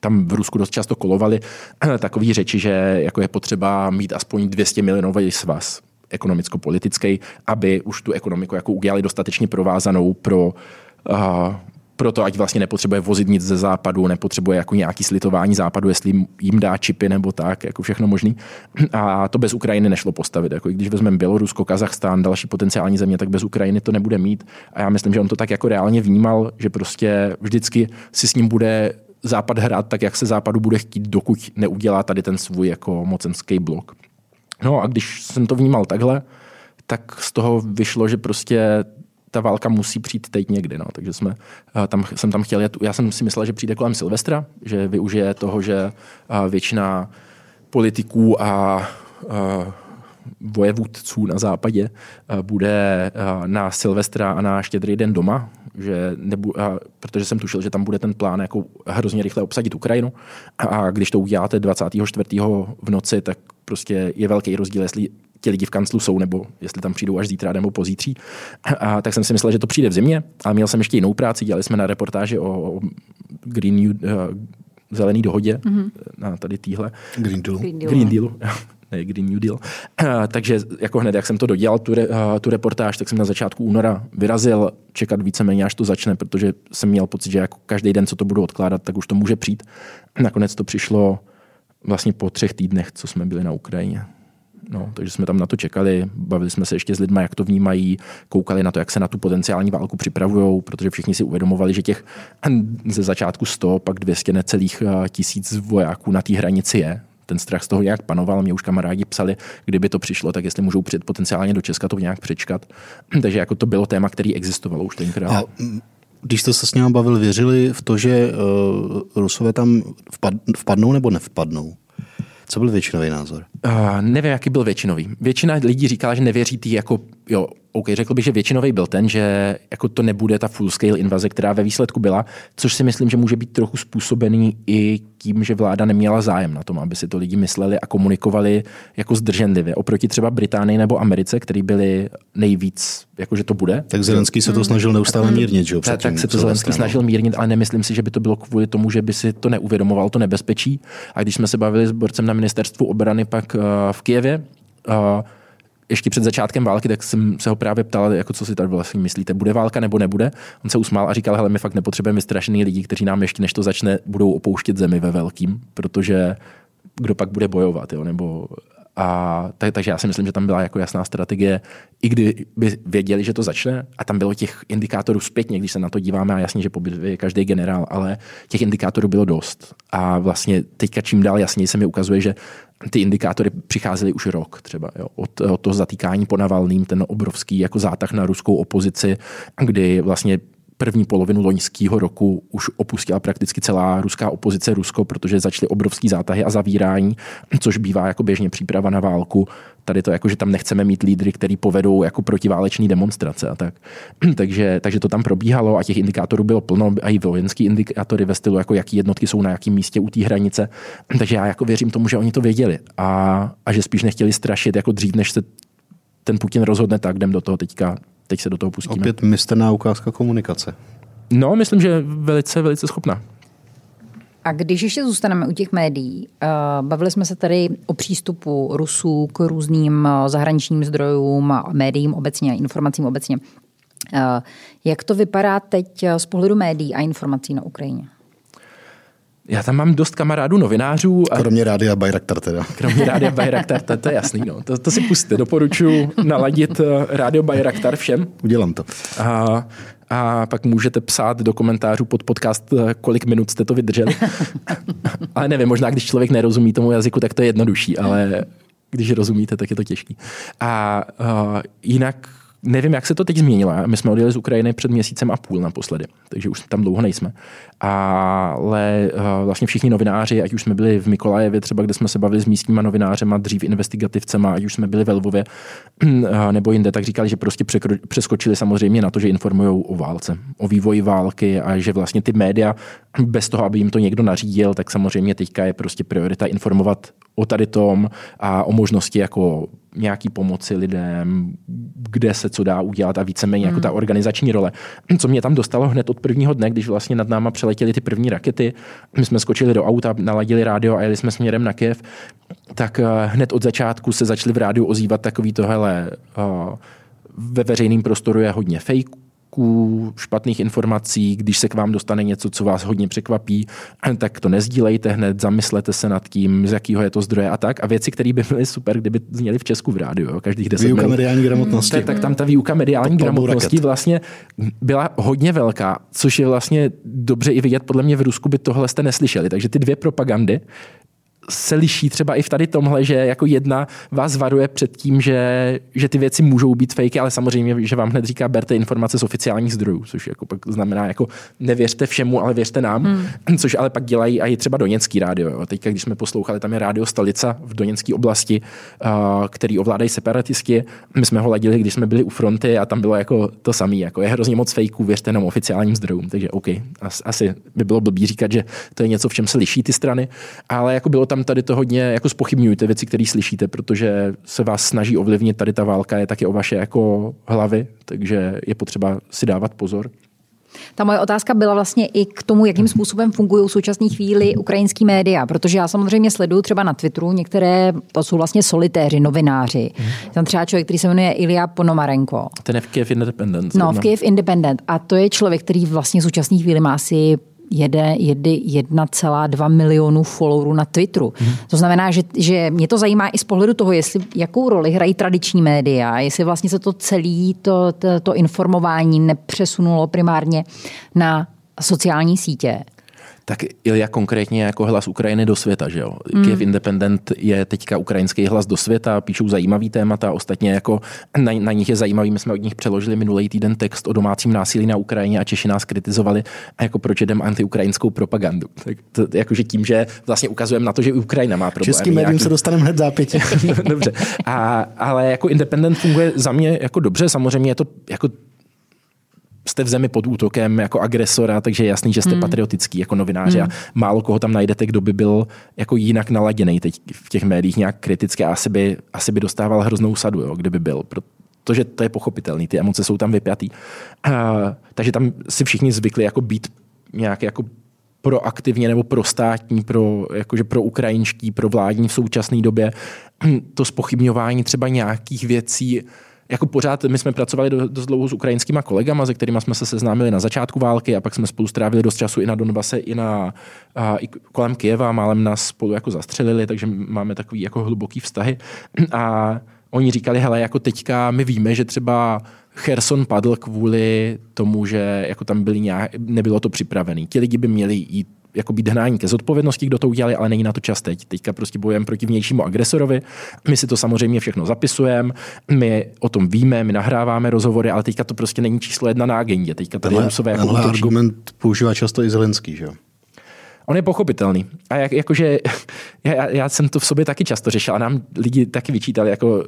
tam v Rusku dost často kolovaly takové řeči, že jako je potřeba mít aspoň 200 milionový svaz ekonomicko-politický, aby už tu ekonomiku jako udělali dostatečně provázanou pro uh, proto, ať vlastně nepotřebuje vozit nic ze západu, nepotřebuje jako nějaký slitování západu, jestli jim dá čipy nebo tak, jako všechno možný. A to bez Ukrajiny nešlo postavit. Jako když vezmeme Bělorusko, Kazachstán, další potenciální země, tak bez Ukrajiny to nebude mít. A já myslím, že on to tak jako reálně vnímal, že prostě vždycky si s ním bude Západ hrát tak, jak se Západu bude chtít, dokud neudělá tady ten svůj jako mocenský blok. No a když jsem to vnímal takhle, tak z toho vyšlo, že prostě ta válka musí přijít teď někdy. No. Takže jsme, eh, tam, jsem tam chtěl jet, já jsem si myslel, že přijde kolem Silvestra, že využije toho, že eh, většina politiků a, eh, vojevůdců na západě bude na Silvestra a na štědrý den doma, že nebu, a, protože jsem tušil, že tam bude ten plán jako hrozně rychle obsadit Ukrajinu a když to uděláte 24. v noci, tak prostě je velký rozdíl, jestli ti lidi v kanclu jsou, nebo jestli tam přijdou až zítra nebo pozítří. A tak jsem si myslel, že to přijde v zimě, ale měl jsem ještě jinou práci, dělali jsme na reportáži o Green New, uh, zelený dohodě, mm-hmm. na tady týhle. Green Deal. Green, Deal. Green Dealu. Green New Deal. Takže jako hned, jak jsem to dodělal, tu, re, tu reportáž, tak jsem na začátku února vyrazil čekat víceméně, až to začne, protože jsem měl pocit, že jako každý den, co to budu odkládat, tak už to může přijít. Nakonec to přišlo vlastně po třech týdnech, co jsme byli na Ukrajině. No, takže jsme tam na to čekali, bavili jsme se ještě s lidmi, jak to vnímají, koukali na to, jak se na tu potenciální válku připravují, protože všichni si uvědomovali, že těch ze začátku 100, pak 200 necelých tisíc vojáků na té hranici je ten strach z toho nějak panoval. Mě už kamarádi psali, kdyby to přišlo, tak jestli můžou přijít potenciálně do Česka to nějak přečkat. Takže jako to bylo téma, který existovalo už tenkrát. A když jste se s ním bavil, věřili v to, že uh, Rusové tam vpad, vpadnou nebo nevpadnou? Co byl většinový názor? Uh, nevím, jaký byl většinový. Většina lidí říkala, že nevěří tý jako, jo, OK, řekl bych, že většinový byl ten, že jako to nebude ta full-scale invaze, která ve výsledku byla, což si myslím, že může být trochu způsobený i tím, že vláda neměla zájem na tom, aby si to lidi mysleli a komunikovali jako zdrženlivě. Oproti třeba Británii nebo Americe, který byli nejvíc, jakože to bude. Tak Zelenský se to snažil neustále mírnit, že jo? Tak, tak se to Zelenský snažil mírnit, ale nemyslím si, že by to bylo kvůli tomu, že by si to neuvědomoval, to nebezpečí. A když jsme se bavili s borcem na ministerstvu obrany pak uh, v Kijevě, uh, ještě před začátkem války, tak jsem se ho právě ptal, jako co si tady vlastně myslíte, bude válka nebo nebude. On se usmál a říkal, hele, my fakt nepotřebujeme vystrašený lidi, kteří nám ještě než to začne, budou opouštět zemi ve velkým, protože kdo pak bude bojovat, jo? nebo a tak, takže já si myslím, že tam byla jako jasná strategie, i kdy by věděli, že to začne, a tam bylo těch indikátorů zpětně, když se na to díváme, a jasně, že po je každý generál, ale těch indikátorů bylo dost. A vlastně teďka čím dál jasněji se mi ukazuje, že ty indikátory přicházely už rok třeba. Jo. Od, od toho zatýkání po Navalným, ten obrovský jako zátah na ruskou opozici, kdy vlastně první polovinu loňského roku už opustila prakticky celá ruská opozice Rusko, protože začaly obrovský zátahy a zavírání, což bývá jako běžně příprava na válku. Tady to jako, že tam nechceme mít lídry, který povedou jako protiváleční demonstrace a tak. takže, takže to tam probíhalo a těch indikátorů bylo plno, a i vojenský indikátory ve stylu, jako jaký jednotky jsou na jakém místě u té hranice. Takže já jako věřím tomu, že oni to věděli a, a že spíš nechtěli strašit jako dřív, než se ten Putin rozhodne tak, jdem do toho teďka teď se do toho pustíme. Opět mistrná ukázka komunikace. No, myslím, že velice, velice schopná. A když ještě zůstaneme u těch médií, eh, bavili jsme se tady o přístupu Rusů k různým eh, zahraničním zdrojům, médiím obecně, informacím obecně. Eh, jak to vypadá teď z pohledu médií a informací na Ukrajině? Já tam mám dost kamarádů novinářů. A... Kromě rádia Bayraktar teda. Kromě rádia Bayraktar, to, to je jasný. No. To, to si puste, doporučuji naladit eh, rádio Bayraktar všem. Udělám to. A, a pak můžete psát do komentářů pod podcast, eh, kolik minut jste to vydrželi. ale nevím, možná když člověk nerozumí tomu jazyku, tak to je jednodušší, ale když rozumíte, tak je to těžký. A uh, jinak nevím, jak se to teď změnilo. My jsme odjeli z Ukrajiny před měsícem a půl naposledy, takže už tam dlouho nejsme. Ale uh, vlastně všichni novináři, ať už jsme byli v Mikolajevě, třeba kde jsme se bavili s místníma novinářema, dřív investigativcema, ať už jsme byli ve Lvově uh, nebo jinde, tak říkali, že prostě přeskočili samozřejmě na to, že informují o válce, o vývoji války a že vlastně ty média, bez toho, aby jim to někdo nařídil, tak samozřejmě teďka je prostě priorita informovat o tady tom a o možnosti jako nějaký pomoci lidem, kde se co dá udělat a víceméně hmm. jako ta hmm. organizační role. Co mě tam dostalo hned od prvního dne, když vlastně nad náma přeletěly ty první rakety, my jsme skočili do auta, naladili rádio a jeli jsme směrem na Kiev, tak uh, hned od začátku se začali v rádiu ozývat takový tohle uh, ve veřejném prostoru je hodně fake fake špatných informací, když se k vám dostane něco, co vás hodně překvapí, tak to nezdílejte hned, zamyslete se nad tím, z jakého je to zdroje a tak. A věci, které by byly super, kdyby zněly v Česku v rádiu, jo, každých deset Výuka minut. mediální gramotnosti. Tak, tak tam ta výuka mediální gramotnosti vlastně byla hodně velká, což je vlastně dobře i vidět, podle mě v Rusku by tohle jste neslyšeli. Takže ty dvě propagandy, se liší třeba i v tady tomhle, že jako jedna vás varuje před tím, že, že ty věci můžou být fake, ale samozřejmě, že vám hned říká, berte informace z oficiálních zdrojů, což jako pak znamená, jako nevěřte všemu, ale věřte nám, hmm. což ale pak dělají i třeba Doněcký rádio. Jo. Teďka, když jsme poslouchali, tam je rádio Stolica v Doněcké oblasti, uh, který ovládají separatisti. My jsme ho ladili, když jsme byli u fronty a tam bylo jako to samé, jako je hrozně moc fejků, věřte nám oficiálním zdrojům. Takže OK, asi by bylo blbý říkat, že to je něco, v čem se liší ty strany, ale jako bylo tam tam tady to hodně jako spochybňujte věci, které slyšíte, protože se vás snaží ovlivnit tady ta válka, je taky o vaše jako hlavy, takže je potřeba si dávat pozor. Ta moje otázka byla vlastně i k tomu, jakým způsobem fungují v současné chvíli ukrajinský média, protože já samozřejmě sleduju třeba na Twitteru některé, to jsou vlastně solitéři, novináři. Hmm. Tam třeba člověk, který se jmenuje Ilya Ponomarenko. Ten je v Kiev Independent. No, v Kiev Independent. A to je člověk, který vlastně v současné chvíli má asi jede, jede 1,2 milionu followerů na Twitteru. Hmm. To znamená, že, že mě to zajímá i z pohledu toho, jestli jakou roli hrají tradiční média, jestli vlastně se to celé to, to, to informování nepřesunulo primárně na sociální sítě. Tak Ilja konkrétně jako hlas Ukrajiny do světa, že jo? Mm. Kiev Independent je teďka ukrajinský hlas do světa, píšou zajímavý témata, ostatně jako na, na nich je zajímavý, my jsme od nich přeložili minulý týden text o domácím násilí na Ukrajině a Češi nás kritizovali, jako proč jdem antiukrajinskou propagandu. Tak to, jakože tím, že vlastně ukazujeme na to, že Ukrajina má problém. Českým médiím se dostaneme hned zápětí. dobře. A, ale jako Independent funguje za mě jako dobře, samozřejmě je to jako jste v zemi pod útokem jako agresora, takže je jasný, že jste hmm. patriotický jako novináři hmm. a málo koho tam najdete, kdo by byl jako jinak naladěný teď v těch médiích nějak kriticky a asi by, asi by dostával hroznou sadu, jo, kdyby byl. Protože to je pochopitelný, ty emoce jsou tam vypjatý. Uh, takže tam si všichni zvykli jako být nějak jako proaktivně nebo pro státní, pro, jakože pro ukrajinský, pro vládní v současné době. To spochybňování třeba nějakých věcí, jako pořád my jsme pracovali dost dlouho s ukrajinskýma kolegama, se kterými jsme se seznámili na začátku války a pak jsme spolu strávili dost času i na Donbase, i, na, a, i kolem Kieva, málem nás spolu jako zastřelili, takže máme takový jako hluboký vztahy. A oni říkali, hele, jako teďka my víme, že třeba Cherson padl kvůli tomu, že jako tam byli nějak, nebylo to připravené. Ti lidi by měli jít jako být hnání ke zodpovědnosti, kdo to udělali, ale není na to čas teď. Teďka prostě bojujeme proti vnějšímu agresorovi. My si to samozřejmě všechno zapisujeme, my o tom víme, my nahráváme rozhovory, ale teďka to prostě není číslo jedna na agendě. Teďka tady tenhle, Rusové jako argument používá často i Zelenský, že jo? On je pochopitelný. A jak, jakože já, já, jsem to v sobě taky často řešil a nám lidi taky vyčítali, jako uh,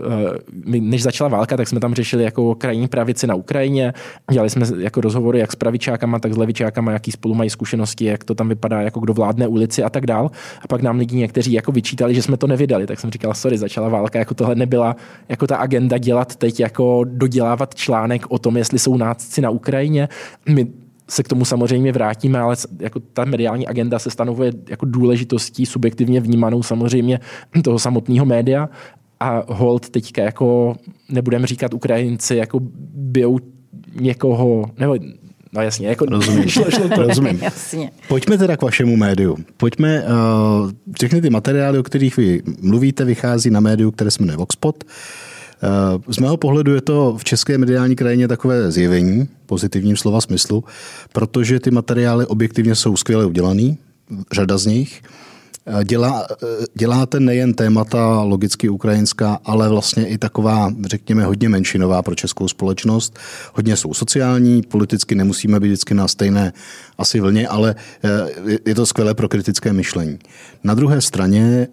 než začala válka, tak jsme tam řešili jako krajní pravici na Ukrajině. Dělali jsme jako rozhovory jak s pravičákama, tak s levičákama, jaký spolu mají zkušenosti, jak to tam vypadá, jako kdo vládne ulici a tak dál. A pak nám lidi někteří jako vyčítali, že jsme to nevydali. Tak jsem říkal, sorry, začala válka, jako tohle nebyla jako ta agenda dělat teď, jako dodělávat článek o tom, jestli jsou nácci na Ukrajině. My se k tomu samozřejmě vrátíme, ale jako ta mediální agenda se stanovuje jako důležitostí subjektivně vnímanou samozřejmě toho samotného média a hold teďka jako nebudeme říkat Ukrajinci jako bijou někoho, nebo No jasně, jako rozumím. šlo, šlo to. rozumím. jasně. Pojďme teda k vašemu médiu. Pojďme, uh, všechny ty materiály, o kterých vy mluvíte, vychází na médiu, které se jmenuje Voxpot. Uh, z mého pohledu je to v české mediální krajině takové zjevení, pozitivním slova smyslu, protože ty materiály objektivně jsou skvěle udělaný, řada z nich. Eh, dělá, eh, děláte nejen témata logicky ukrajinská, ale vlastně i taková, řekněme, hodně menšinová pro českou společnost. Hodně jsou sociální, politicky nemusíme být vždycky na stejné asi vlně, ale je to skvělé pro kritické myšlení. Na druhé straně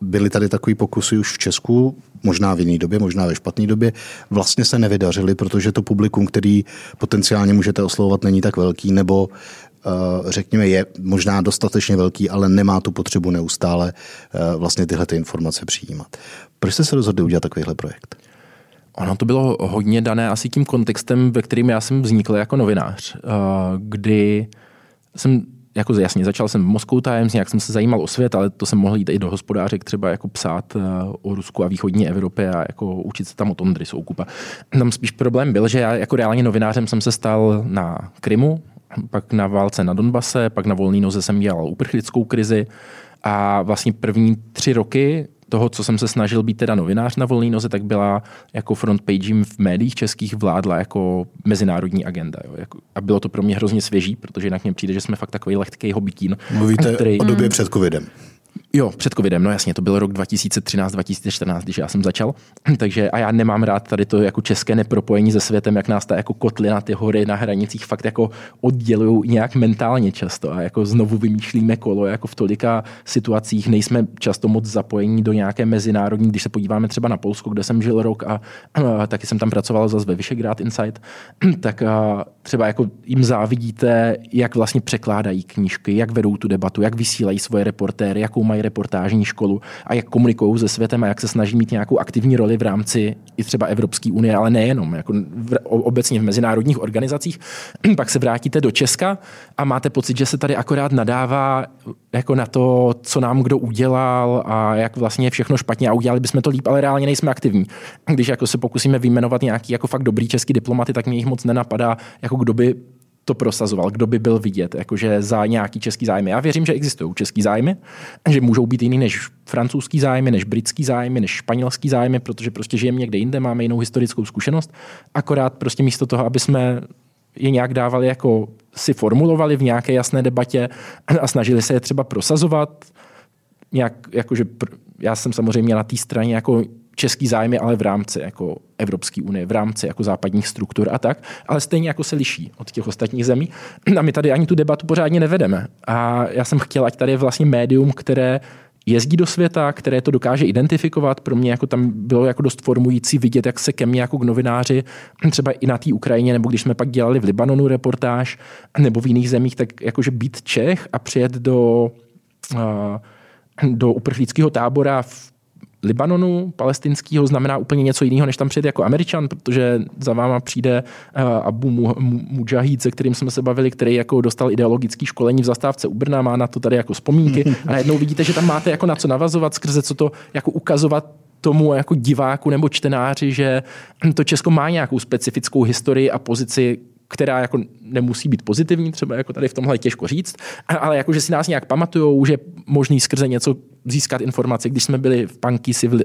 byly tady takový pokusy už v Česku, možná v jiné době, možná ve špatné době, vlastně se nevydařily, protože to publikum, který potenciálně můžete oslovovat, není tak velký, nebo eh, řekněme, je možná dostatečně velký, ale nemá tu potřebu neustále eh, vlastně tyhle ty informace přijímat. Proč jste se rozhodli udělat takovýhle projekt? Ono to bylo hodně dané asi tím kontextem, ve kterým já jsem vznikl jako novinář, eh, kdy jsem jako jasně, začal jsem v Moscow Times, nějak jsem se zajímal o svět, ale to jsem mohl jít i do hospodářek, třeba jako psát eh, o Rusku a východní Evropě a jako učit se tam o Tondry Soukupa. Tam spíš problém byl, že já jako reálně novinářem jsem se stal na Krymu, pak na válce na Donbase, pak na volný noze jsem dělal uprchlickou krizi a vlastně první tři roky toho, co jsem se snažil být teda novinář na volné noze, tak byla jako front page v médiích českých vládla jako mezinárodní agenda. Jo. Jako, a bylo to pro mě hrozně svěží, protože jinak mně přijde, že jsme fakt takový lehký hobbytín. Mluvíte který... o době před covidem. Jo, před covidem, no jasně, to byl rok 2013-2014, když já jsem začal. Takže a já nemám rád tady to jako české nepropojení se světem, jak nás ta jako kotlina, ty hory na hranicích fakt jako oddělují nějak mentálně často a jako znovu vymýšlíme kolo, jako v tolika situacích nejsme často moc zapojení do nějaké mezinárodní, když se podíváme třeba na Polsko, kde jsem žil rok a, a taky jsem tam pracoval zase ve Vyšegrad Insight, tak a třeba jako jim závidíte, jak vlastně překládají knížky, jak vedou tu debatu, jak vysílají svoje reportéry, jakou mají reportážní školu a jak komunikují se světem a jak se snaží mít nějakou aktivní roli v rámci i třeba Evropské unie, ale nejenom, jako v, obecně v mezinárodních organizacích. Pak se vrátíte do Česka a máte pocit, že se tady akorát nadává jako na to, co nám kdo udělal a jak vlastně všechno špatně a udělali bychom to líp, ale reálně nejsme aktivní. Když jako se pokusíme vyjmenovat nějaký jako fakt dobrý český diplomaty, tak mě jich moc nenapadá, jako kdo by to prosazoval, kdo by byl vidět, jakože za nějaký český zájmy. Já věřím, že existují český zájmy, že můžou být jiný než francouzský zájmy, než britský zájmy, než španělský zájmy, protože prostě žijeme někde jinde, máme jinou historickou zkušenost. Akorát prostě místo toho, aby jsme je nějak dávali jako si formulovali v nějaké jasné debatě a snažili se je třeba prosazovat. Nějak, jakože já jsem samozřejmě na té straně jako český zájmy, ale v rámci jako Evropské unie, v rámci jako západních struktur a tak, ale stejně jako se liší od těch ostatních zemí. A my tady ani tu debatu pořádně nevedeme. A já jsem chtěl, ať tady je vlastně médium, které jezdí do světa, které to dokáže identifikovat. Pro mě jako tam bylo jako dost formující vidět, jak se ke mně jako k novináři, třeba i na té Ukrajině, nebo když jsme pak dělali v Libanonu reportáž, nebo v jiných zemích, tak jakože být Čech a přijet do, do uprchlického tábora v Libanonu palestinského znamená úplně něco jiného, než tam přijet jako Američan, protože za váma přijde uh, Abu Mujahid, se kterým jsme se bavili, který jako dostal ideologické školení v zastávce u Brna, má na to tady jako vzpomínky. A najednou vidíte, že tam máte jako na co navazovat, skrze co to jako ukazovat tomu jako diváku nebo čtenáři, že to Česko má nějakou specifickou historii a pozici, která jako nemusí být pozitivní, třeba jako tady v tomhle je těžko říct, ale jako, že si nás nějak pamatujou, že možný skrze něco získat informace. Když jsme byli v Pankisi v, uh,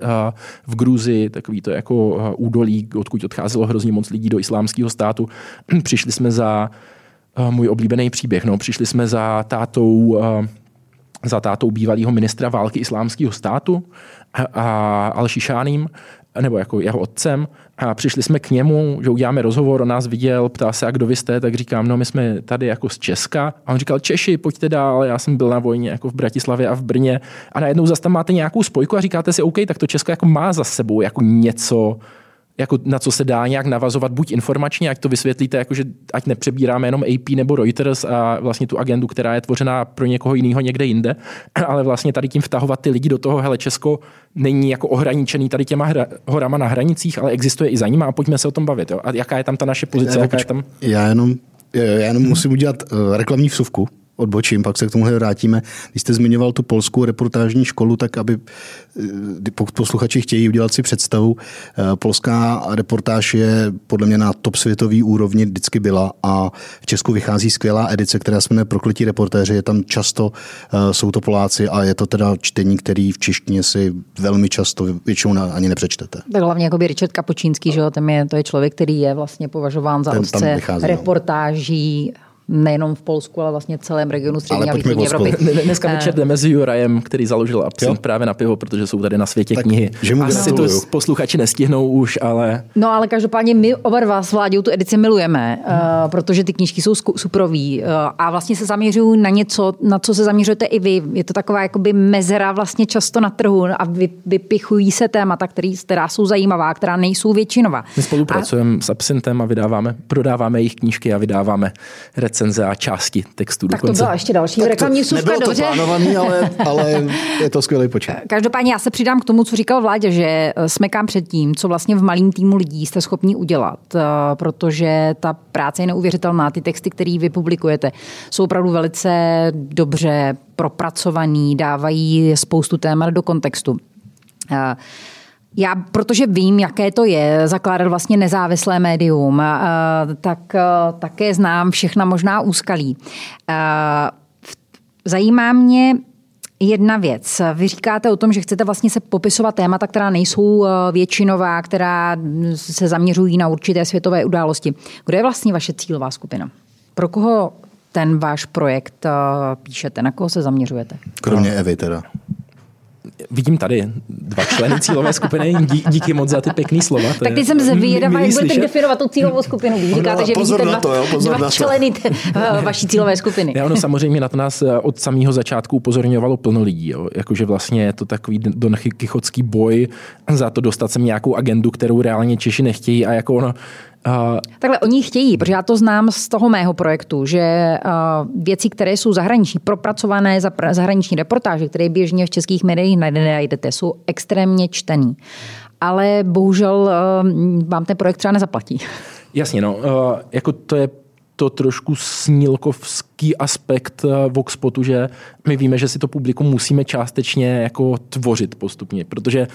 v Gruzi, takový to jako uh, údolí, odkud odcházelo hrozně moc lidí do islámského státu, přišli jsme za uh, můj oblíbený příběh, no, přišli jsme za tátou za tátou bývalého ministra války islámského státu a, a Al-Shishanim, nebo jako jeho otcem a přišli jsme k němu, že uděláme rozhovor, on nás viděl, ptá se, a kdo vy jste, tak říkám, no my jsme tady jako z Česka. A on říkal, Češi, pojďte dál, já jsem byl na vojně jako v Bratislavě a v Brně. A najednou zase tam máte nějakou spojku a říkáte si, OK, tak to Česko jako má za sebou jako něco, jako na co se dá nějak navazovat, buď informačně, ať to vysvětlíte, jako že ať nepřebíráme jenom AP nebo Reuters a vlastně tu agendu, která je tvořená pro někoho jiného někde jinde, ale vlastně tady tím vtahovat ty lidi do toho, hele, Česko není jako ohraničený tady těma hra, horama na hranicích, ale existuje i za nima a pojďme se o tom bavit. Jo? A jaká je tam ta naše pozice? Já, jaká je tam... já jenom já jenom musím udělat uh, reklamní vsuvku odbočím, pak se k tomuhle vrátíme. Když jste zmiňoval tu polskou reportážní školu, tak aby eh, pokud posluchači chtějí udělat si představu, eh, polská reportáž je podle mě na top světový úrovni vždycky byla a v Česku vychází skvělá edice, která se jmenuje Prokletí reportéři, je tam často, eh, jsou to Poláci a je to teda čtení, který v češtině si velmi často většinou ani nepřečtete. Tak hlavně jako by Richard Kapočínský, že jo, ten je, to je člověk, který je vlastně považován za otce no. reportáží nejenom v Polsku, ale vlastně v celém regionu střední a východní Evropy. Dneska eh, večer jdeme s Jurajem, který založil Absint právě na pivo, protože jsou tady na světě tak, knihy. Že mu Asi to posluchači nestihnou už, ale... No ale každopádně my oba dva s Vláďou tu edici milujeme, hmm. uh, protože ty knížky jsou suprový uh, a vlastně se zaměřují na něco, na co se zaměřujete i vy. Je to taková jakoby mezera vlastně často na trhu a vy, vypichují se témata, který, která jsou zajímavá, která nejsou většinová. My spolupracujeme a... s Absintem a vydáváme, prodáváme jejich knížky a vydáváme recenze a části textu. Tak dokonce. to byla ještě další tak reklamní suvka, Nebylo dobře. to plánovaný, ale, ale je to skvělý počet. Každopádně já se přidám k tomu, co říkal Vládě, že eh, smekám před tím, co vlastně v malém týmu lidí jste schopni udělat, eh, protože ta práce je neuvěřitelná. Ty texty, které vy publikujete, jsou opravdu velice dobře propracovaný, dávají spoustu témat do kontextu. Já, protože vím, jaké to je zakládat vlastně nezávislé médium, tak také znám všechna možná úskalí. Zajímá mě jedna věc. Vy říkáte o tom, že chcete vlastně se popisovat témata, která nejsou většinová, která se zaměřují na určité světové události. Kdo je vlastně vaše cílová skupina? Pro koho ten váš projekt píšete? Na koho se zaměřujete? Kromě Evy teda vidím tady dva členy cílové skupiny. Dí, díky moc za ty pěkné slova. tak teď jsem zvědavá, jak budete definovat tu cílovou skupinu. Když říkáte, že vidíte dva, to, jo, pozor dva členy t- eh, vaší cílové skupiny. Já, ono samozřejmě na to nás eh, od samého začátku upozorňovalo plno lidí. Jo. Jakože vlastně je to takový Don Kichotský boj za to dostat sem nějakou agendu, kterou reálně Češi nechtějí a jako ono Uh, Takhle oni chtějí, protože já to znám z toho mého projektu, že uh, věci, které jsou zahraniční, propracované zahraniční reportáže, které běžně v českých médiích najdete, jsou extrémně čtený. Ale bohužel uh, vám ten projekt třeba nezaplatí. Jasně, no, jako to je to trošku snílkovský aspekt eh, Voxpotu, že my víme, že si to publikum musíme částečně jako tvořit postupně, protože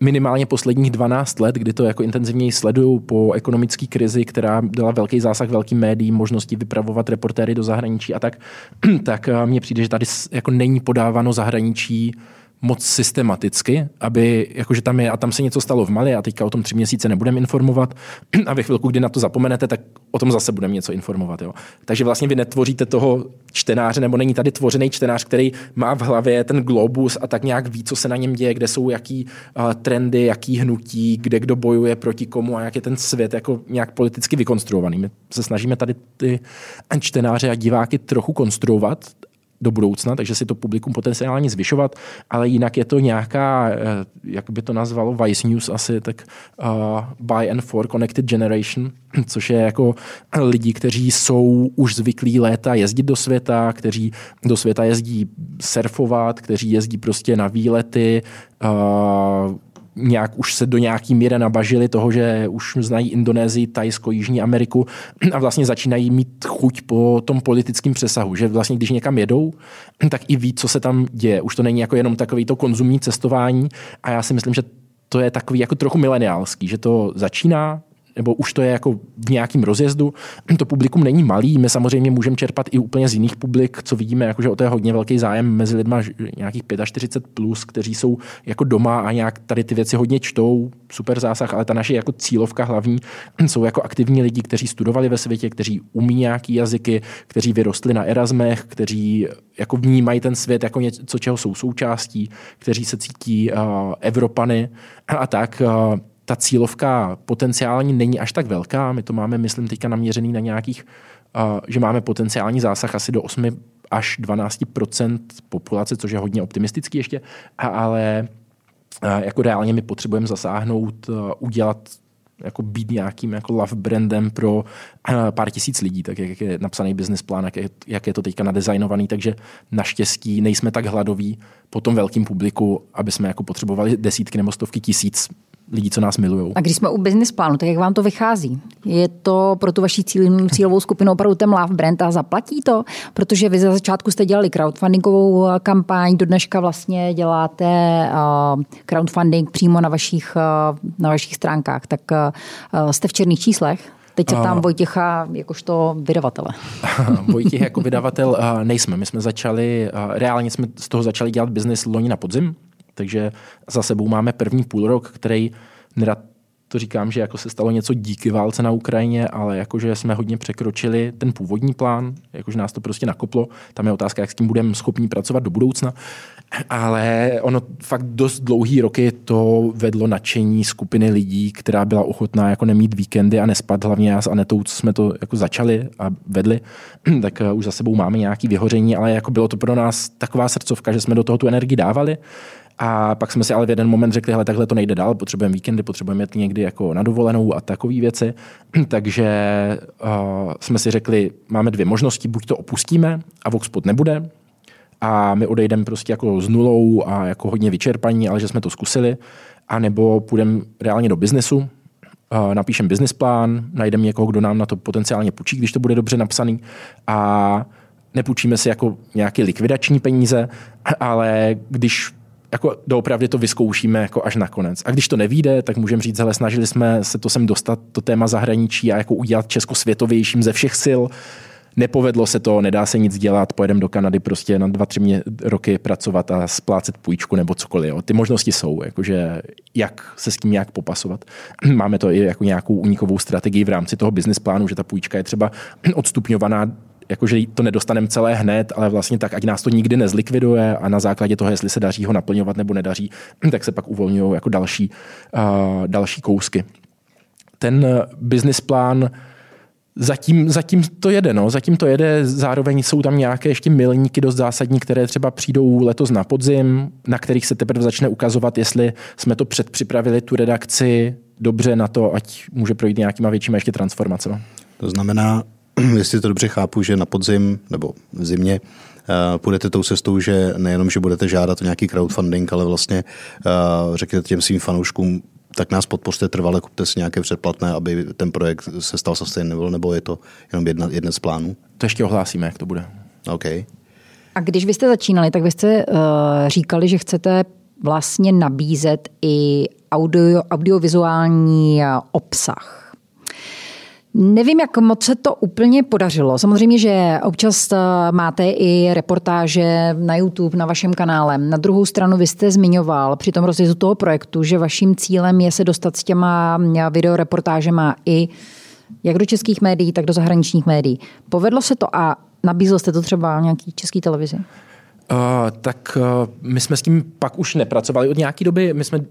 minimálně posledních 12 let, kdy to jako intenzivněji sledují po ekonomické krizi, která dala velký zásah velkým médiím, možnosti vypravovat reportéry do zahraničí a tak, tak eh, mně přijde, že tady jako není podáváno zahraničí moc systematicky, aby jakože tam je a tam se něco stalo v Mali a teďka o tom tři měsíce nebudeme informovat a ve chvilku, kdy na to zapomenete, tak o tom zase budeme něco informovat. Jo. Takže vlastně vy netvoříte toho čtenáře, nebo není tady tvořený čtenář, který má v hlavě ten globus a tak nějak ví, co se na něm děje, kde jsou jaký uh, trendy, jaký hnutí, kde kdo bojuje proti komu a jak je ten svět jako nějak politicky vykonstruovaný. My se snažíme tady ty čtenáře a diváky trochu konstruovat do budoucna, takže si to publikum potenciálně zvyšovat, ale jinak je to nějaká, eh, jak by to nazvalo Vice News asi, tak uh, by and for Connected Generation, což je jako lidi, kteří jsou už zvyklí léta jezdit do světa, kteří do světa jezdí surfovat, kteří jezdí prostě na výlety, uh, nějak už se do nějaký míry nabažili toho, že už znají Indonésii, Tajsko, Jižní Ameriku a vlastně začínají mít chuť po tom politickém přesahu, že vlastně když někam jedou, tak i ví, co se tam děje. Už to není jako jenom takový to konzumní cestování a já si myslím, že to je takový jako trochu mileniálský, že to začíná, nebo už to je jako v nějakém rozjezdu. To publikum není malý, my samozřejmě můžeme čerpat i úplně z jiných publik, co vidíme, jako že o to je hodně velký zájem mezi lidma nějakých 45 plus, kteří jsou jako doma a nějak tady ty věci hodně čtou, super zásah, ale ta naše jako cílovka hlavní jsou jako aktivní lidi, kteří studovali ve světě, kteří umí nějaký jazyky, kteří vyrostli na Erasmech, kteří jako vnímají ten svět jako něco, čeho jsou součástí, kteří se cítí uh, Evropany a, tak. Uh, ta cílovka potenciální není až tak velká. My to máme, myslím, teďka naměřený na nějakých, uh, že máme potenciální zásah asi do 8 až 12% populace, což je hodně optimistický ještě, ale uh, jako reálně my potřebujeme zasáhnout, uh, udělat jako být nějakým jako love brandem pro pár tisíc lidí, tak jak je napsaný business plán, jak je, jak je to teďka nadizajnovaný, takže naštěstí nejsme tak hladoví po tom velkým publiku, aby jsme jako potřebovali desítky nebo stovky tisíc lidí, co nás milují. A když jsme u business plánu, tak jak vám to vychází? Je to pro tu vaši cíl, cílovou skupinu opravdu ten love brand a zaplatí to? Protože vy za začátku jste dělali crowdfundingovou kampaň, do dneška vlastně děláte uh, crowdfunding přímo na vašich, uh, na vašich stránkách. Tak jste v černých číslech? Teď se tam Vojtěcha jakožto vydavatele. Vojtěch jako vydavatel nejsme. My jsme začali, reálně jsme z toho začali dělat biznis loni na podzim, takže za sebou máme první půl rok, který nerad to říkám, že jako se stalo něco díky válce na Ukrajině, ale jakože jsme hodně překročili ten původní plán, jakože nás to prostě nakoplo. Tam je otázka, jak s tím budeme schopni pracovat do budoucna. Ale ono fakt dost dlouhý roky to vedlo nadšení skupiny lidí, která byla ochotná jako nemít víkendy a nespat, hlavně já s Anetou, co jsme to jako začali a vedli, tak už za sebou máme nějaké vyhoření, ale jako bylo to pro nás taková srdcovka, že jsme do toho tu energii dávali a pak jsme si ale v jeden moment řekli, hele, takhle to nejde dál, potřebujeme víkendy, potřebujeme jet někdy jako na dovolenou a takové věci. Takže uh, jsme si řekli, máme dvě možnosti, buď to opustíme a Voxpot nebude, a my odejdeme prostě jako s nulou a jako hodně vyčerpaní, ale že jsme to zkusili, a nebo půjdeme reálně do biznesu, uh, napíšeme business plán, najdeme někoho, kdo nám na to potenciálně půjčí, když to bude dobře napsaný a nepůjčíme si jako nějaké likvidační peníze, ale když jako doopravdy to vyzkoušíme jako až nakonec. A když to nevíde, tak můžeme říct, hele, snažili jsme se to sem dostat, to téma zahraničí a jako udělat Česko světovějším ze všech sil. Nepovedlo se to, nedá se nic dělat, pojedeme do Kanady prostě na dva, tři roky pracovat a splácet půjčku nebo cokoliv. Jo. Ty možnosti jsou, jakože jak se s tím nějak popasovat. Máme to i jako nějakou unikovou strategii v rámci toho business plánu, že ta půjčka je třeba odstupňovaná jakože to nedostaneme celé hned, ale vlastně tak, ať nás to nikdy nezlikviduje a na základě toho, jestli se daří ho naplňovat nebo nedaří, tak se pak uvolňují jako další, uh, další kousky. Ten business plán Zatím, zatím to jede, no. zatím to jede, zároveň jsou tam nějaké ještě milníky dost zásadní, které třeba přijdou letos na podzim, na kterých se teprve začne ukazovat, jestli jsme to předpřipravili tu redakci dobře na to, ať může projít nějakýma většíma ještě transformacemi. To znamená, jestli to dobře chápu, že na podzim nebo v zimě uh, půjdete tou cestou, že nejenom, že budete žádat o nějaký crowdfunding, ale vlastně uh, řekněte těm svým fanouškům, tak nás podpořte trvale, kupte si nějaké předplatné, aby ten projekt se stal sustainable, nebo je to jenom jedna, jedna z plánů? To ještě ohlásíme, jak to bude. OK. A když vy jste začínali, tak vy jste uh, říkali, že chcete vlastně nabízet i audio, audiovizuální obsah. Nevím, jak moc se to úplně podařilo. Samozřejmě, že občas eh, máte i reportáže na YouTube, na vašem kanále. Na druhou stranu vy jste zmiňoval při tom rozjezu toho projektu, že vaším cílem je se dostat s těma eh, videoreportážema i jak do českých médií, tak do zahraničních médií. Povedlo se to a nabízel jste to třeba nějaký český televizi? Uh, tak uh, my jsme s tím pak už nepracovali od nějaké doby. My jsme, uh,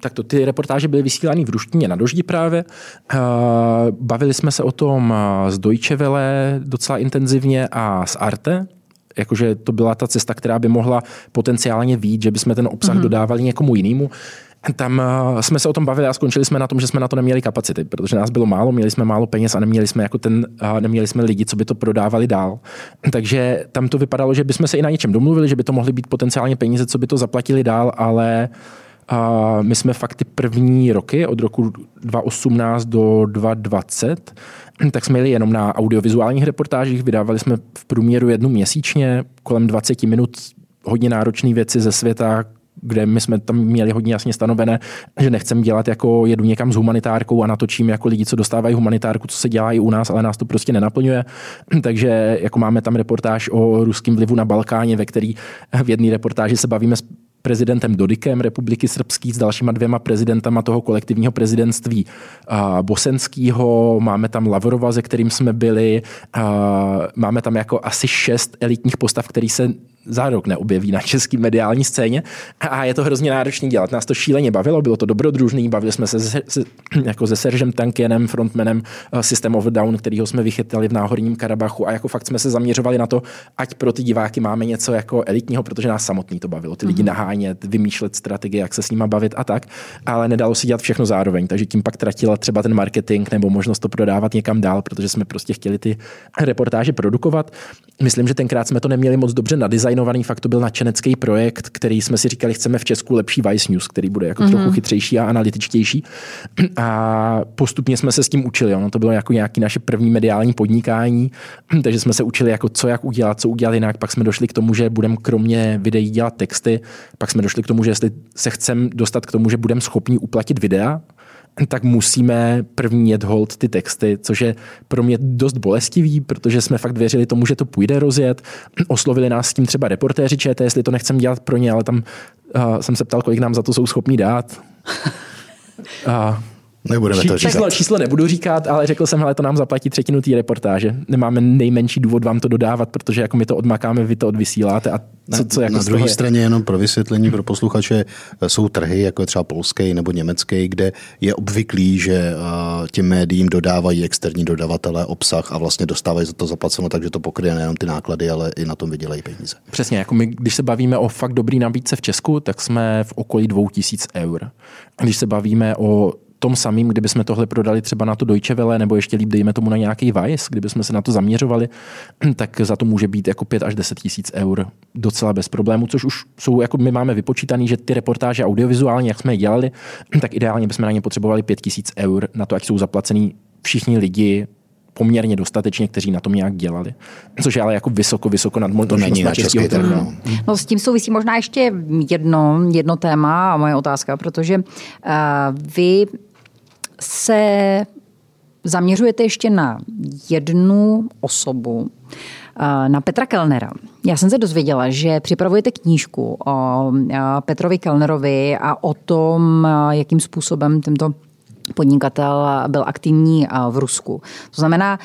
tak to ty reportáže byly vysílány v ruštině na doždi právě. Uh, bavili jsme se o tom z Deutsche Welle docela intenzivně a z Arte, jakože to byla ta cesta, která by mohla potenciálně vít, že bychom ten obsah mm-hmm. dodávali někomu jinému tam uh, jsme se o tom bavili a skončili jsme na tom, že jsme na to neměli kapacity, protože nás bylo málo, měli jsme málo peněz a neměli jsme jako ten, uh, neměli jsme lidi, co by to prodávali dál. Takže tam to vypadalo, že bychom se i na něčem domluvili, že by to mohly být potenciálně peníze, co by to zaplatili dál, ale uh, my jsme fakt ty první roky od roku 2018 do 2020 tak jsme jeli jenom na audiovizuálních reportážích, vydávali jsme v průměru jednu měsíčně, kolem 20 minut hodně náročné věci ze světa, kde my jsme tam měli hodně jasně stanovené, že nechcem dělat jako jedu někam s humanitárkou a natočím jako lidi, co dostávají humanitárku, co se dělá i u nás, ale nás to prostě nenaplňuje. Takže jako máme tam reportáž o ruském vlivu na Balkáně, ve který v jedné reportáži se bavíme s prezidentem Dodikem Republiky Srbský, s dalšíma dvěma prezidentama toho kolektivního prezidentství bosenského. Máme tam Lavrova, se kterým jsme byli. Máme tam jako asi šest elitních postav, který se za rok neobjeví na české mediální scéně a je to hrozně náročný dělat. Nás to šíleně bavilo, bylo to dobrodružný, bavili jsme se, se, se jako se Seržem Tankienem, frontmanem uh, System of Down, kterýho jsme vychytali v Náhorním Karabachu a jako fakt jsme se zaměřovali na to, ať pro ty diváky máme něco jako elitního, protože nás samotný to bavilo. Ty lidi mm-hmm. nahánět, vymýšlet strategie, jak se s nima bavit a tak, ale nedalo si dělat všechno zároveň, takže tím pak tratila třeba ten marketing nebo možnost to prodávat někam dál, protože jsme prostě chtěli ty reportáže produkovat. Myslím, že tenkrát jsme to neměli moc dobře nadizajnovaný, fakt to byl nadšenecký projekt, který jsme si říkali, chceme v Česku lepší Vice News, který bude jako mm-hmm. trochu chytřejší a analytičtější. A postupně jsme se s tím učili. Ono to bylo jako nějaký naše první mediální podnikání, takže jsme se učili, jako co jak udělat, co udělat jinak. Pak jsme došli k tomu, že budeme kromě videí dělat texty. Pak jsme došli k tomu, že jestli se chceme dostat k tomu, že budeme schopni uplatit videa, tak musíme první jet hold ty texty, což je pro mě dost bolestivý, protože jsme fakt věřili tomu, že to půjde rozjet. Oslovili nás s tím třeba reportéři ČT, jestli to nechcem dělat pro ně, ale tam uh, jsem se ptal, kolik nám za to jsou schopní dát. Uh, Nebudeme to říkat. Číslo, číslo nebudu říkat, ale řekl jsem, ale to nám zaplatí třetinu té reportáže. Nemáme nejmenší důvod vám to dodávat, protože jako my to odmakáme, vy to odvysíláte. A co, co jako na druhé straně jenom pro vysvětlení pro posluchače jsou trhy, jako je třeba polský nebo německý, kde je obvyklý, že těm médiím dodávají externí dodavatelé obsah a vlastně dostávají za to zaplaceno, takže to pokryje nejenom ty náklady, ale i na tom vydělají peníze. Přesně, jako my, když se bavíme o fakt dobrý nabídce v Česku, tak jsme v okolí 2000 eur. Když se bavíme o tom samým, kdyby jsme tohle prodali třeba na to Deutsche Welle, nebo ještě líp dejme tomu na nějaký Vice, kdyby jsme se na to zaměřovali, tak za to může být jako 5 až 10 tisíc eur docela bez problému, což už jsou, jako my máme vypočítaný, že ty reportáže audiovizuálně, jak jsme je dělali, tak ideálně bychom na ně potřebovali 5 tisíc eur na to, ať jsou zaplacený všichni lidi poměrně dostatečně, kteří na tom nějak dělali. Což je ale jako vysoko, vysoko nad To není na český trh. No. no. s tím souvisí možná ještě jedno, jedno téma a moje otázka, protože uh, vy se zaměřujete ještě na jednu osobu, eh, na Petra Kellnera. Já jsem se dozvěděla, že připravujete knížku o eh, Petrovi Kellnerovi a o tom, eh, jakým způsobem tento podnikatel byl aktivní v Rusku. To znamená,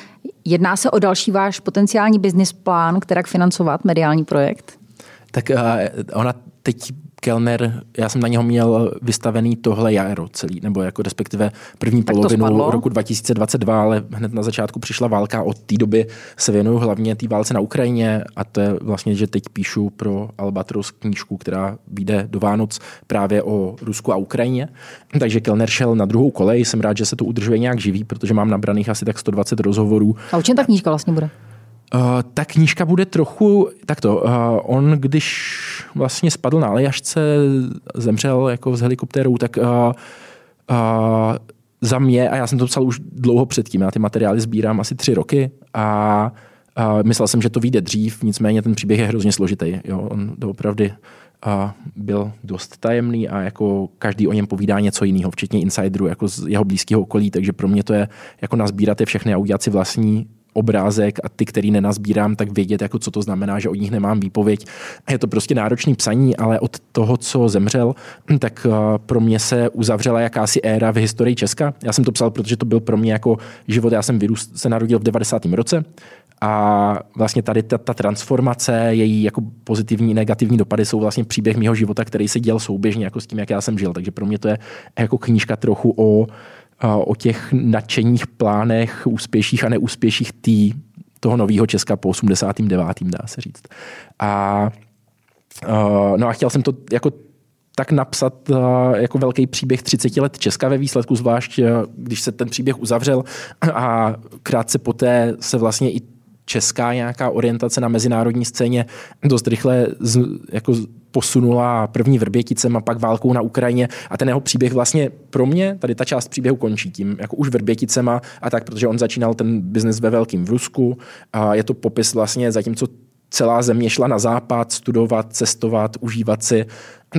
jedná se o další váš potenciální business plán, kterak financovat mediální projekt? Tak ona teď Kellner, já jsem na něho měl vystavený tohle jaro celý, nebo jako respektive první tak polovinu roku 2022, ale hned na začátku přišla válka. Od té doby se věnuju hlavně té válce na Ukrajině a to je vlastně, že teď píšu pro Albatros knížku, která vyjde do Vánoc právě o Rusku a Ukrajině. Takže Kellner šel na druhou kolej. Jsem rád, že se to udržuje nějak živý, protože mám nabraných asi tak 120 rozhovorů. A o čem ta knížka vlastně bude? Uh, ta knížka bude trochu takto. Uh, on, když vlastně spadl na Aljašce, zemřel jako z helikoptérou, tak uh, uh, za mě, a já jsem to psal už dlouho předtím, já ty materiály sbírám asi tři roky a myslel jsem, že to vyjde dřív, nicméně ten příběh je hrozně složitý. Jo? On doopravdy byl dost tajemný a jako každý o něm povídá něco jiného, včetně insiderů, jako z jeho blízkého okolí, takže pro mě to je jako nazbírat je všechny a udělat si vlastní obrázek a ty, který nenazbírám, tak vědět, jako co to znamená, že od nich nemám výpověď. Je to prostě náročný psaní, ale od toho, co zemřel, tak pro mě se uzavřela jakási éra v historii Česka. Já jsem to psal, protože to byl pro mě jako život. Já jsem vyrůst, se narodil v 90. roce a vlastně tady ta, ta transformace, její jako pozitivní, negativní dopady jsou vlastně příběh mého života, který se děl souběžně jako s tím, jak já jsem žil. Takže pro mě to je jako knížka trochu o, o těch nadšeních plánech, úspěších a neúspěších tý, toho nového Česka po 89. dá se říct. A, no a chtěl jsem to jako tak napsat jako velký příběh 30 let Česka ve výsledku, zvlášť když se ten příběh uzavřel a krátce poté se vlastně i česká nějaká orientace na mezinárodní scéně dost rychle z, jako posunula první Vrběticem a pak válkou na Ukrajině a ten jeho příběh vlastně pro mě, tady ta část příběhu končí tím, jako už Vrběticema a tak, protože on začínal ten biznes ve velkým v Rusku a je to popis vlastně zatímco celá země šla na západ, studovat, cestovat, užívat si,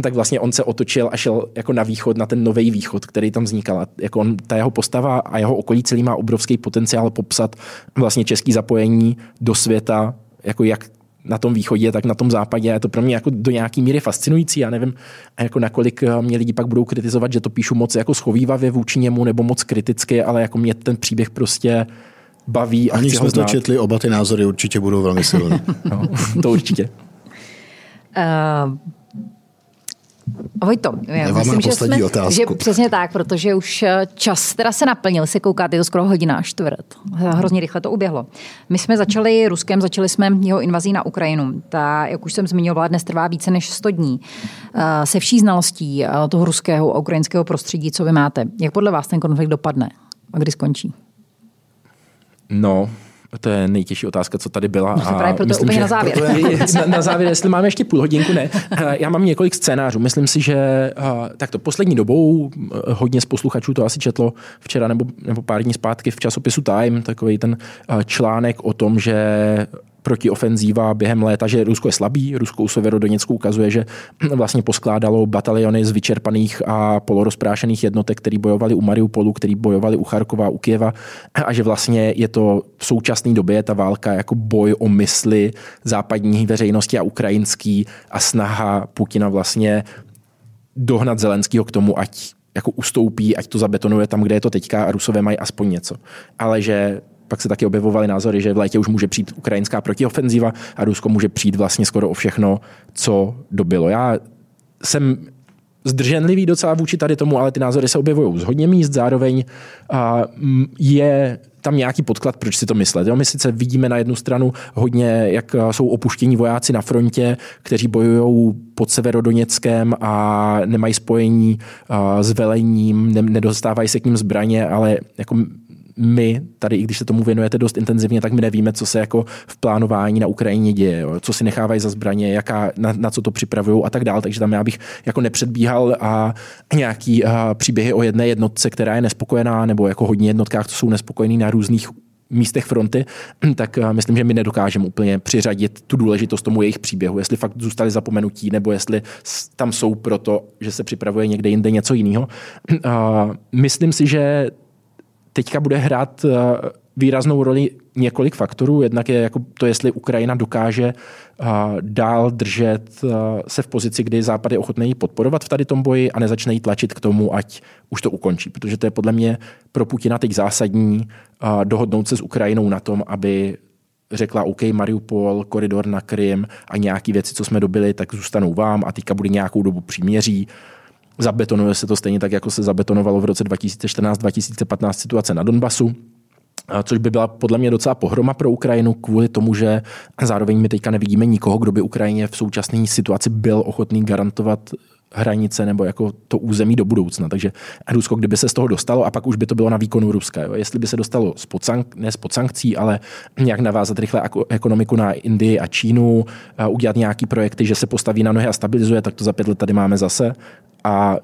tak vlastně on se otočil a šel jako na východ, na ten nový východ, který tam vznikal. Jako on, ta jeho postava a jeho okolí celý má obrovský potenciál popsat vlastně český zapojení do světa, jako jak na tom východě, tak na tom západě. Je to pro mě jako do nějaký míry fascinující. Já nevím, jako nakolik eh, mě lidi pak budou kritizovat, že to píšu moc jako schovývavě vůči němu nebo moc kriticky, ale jako mě ten příběh prostě baví. A Aniž jsme to četli, oba ty názory určitě budou velmi silné. no, to určitě. Uh, Vojto, já myslím, že, jsme, otázku. že přesně tak, protože už eh, čas teda se naplnil, se koukáte, je to skoro hodina a čtvrt. Hrozně rychle to uběhlo. My jsme začali Ruskem, začali jsme jeho invazí na Ukrajinu. Ta, jak už jsem zmiňovala, dnes trvá více než 100 dní. Eh, se vší znalostí toho ruského a ukrajinského prostředí, co vy máte. Jak podle vás ten konflikt dopadne a kdy skončí? No, to je nejtěžší otázka, co tady byla. No, a právě proto myslím, úplně že, na závěr. na, na závěr, jestli máme ještě půl hodinku, ne. Já mám několik scénářů. Myslím si, že takto poslední dobou hodně z posluchačů to asi četlo včera nebo, nebo pár dní zpátky v časopisu Time, takový ten článek o tom, že protiofenzíva během léta, že Rusko je slabý. Rusko u Severodoněcku ukazuje, že vlastně poskládalo bataliony z vyčerpaných a polorozprášených jednotek, který bojovali u Mariupolu, který bojovali u Charkova, u Kieva a že vlastně je to v současné době ta válka jako boj o mysli západní veřejnosti a ukrajinský a snaha Putina vlastně dohnat Zelenského k tomu, ať jako ustoupí, ať to zabetonuje tam, kde je to teďka a Rusové mají aspoň něco. Ale že pak se taky objevovaly názory, že v létě už může přijít ukrajinská protiofenziva a Rusko může přijít vlastně skoro o všechno, co dobilo. Já jsem zdrženlivý docela vůči tady tomu, ale ty názory se objevují z hodně míst. Zároveň je tam nějaký podklad, proč si to myslet. Jo? My sice vidíme na jednu stranu hodně, jak jsou opuštění vojáci na frontě, kteří bojují pod Severodoněckem a nemají spojení s velením, nedostávají se k ním zbraně, ale jako my tady, i když se tomu věnujete dost intenzivně, tak my nevíme, co se jako v plánování na Ukrajině děje, jo? co si nechávají za zbraně, jaká, na, na co to připravují a tak dále. Takže tam já bych jako nepředbíhal a nějaký a příběhy o jedné jednotce, která je nespokojená, nebo jako hodně jednotkách, co jsou nespokojený na různých místech fronty, tak myslím, že my nedokážeme úplně přiřadit tu důležitost tomu jejich příběhu, jestli fakt zůstali zapomenutí, nebo jestli tam jsou proto, že se připravuje někde jinde něco jiného. Myslím si, že teďka bude hrát eh, výraznou roli několik faktorů. Jednak je jako to, jestli Ukrajina dokáže eh, dál držet eh, se v pozici, kdy Západ je ochotný ji podporovat v tady tom boji a nezačne jí tlačit k tomu, ať už to ukončí. Protože to je podle mě pro Putina teď zásadní dohodnout se s Ukrajinou na tom, aby řekla OK, Mariupol, koridor na Krym a nějaké věci, co jsme dobili, tak zůstanou vám a teďka bude nějakou dobu příměří Zabetonuje se to stejně tak, jako se zabetonovalo v roce 2014-2015 situace na Donbasu což by byla podle mě docela pohroma pro Ukrajinu kvůli tomu, že zároveň my teďka nevidíme nikoho, kdo by Ukrajině v současné situaci byl ochotný garantovat hranice nebo jako to území do budoucna. Takže Rusko, kdyby se z toho dostalo, a pak už by to bylo na výkonu Ruska. Jo? Jestli by se dostalo spod sank- ne spod sankcí, ale nějak navázat rychle ekonomiku na Indii a Čínu, a udělat nějaký projekty, že se postaví na nohy a stabilizuje, tak to za pět let tady máme zase. A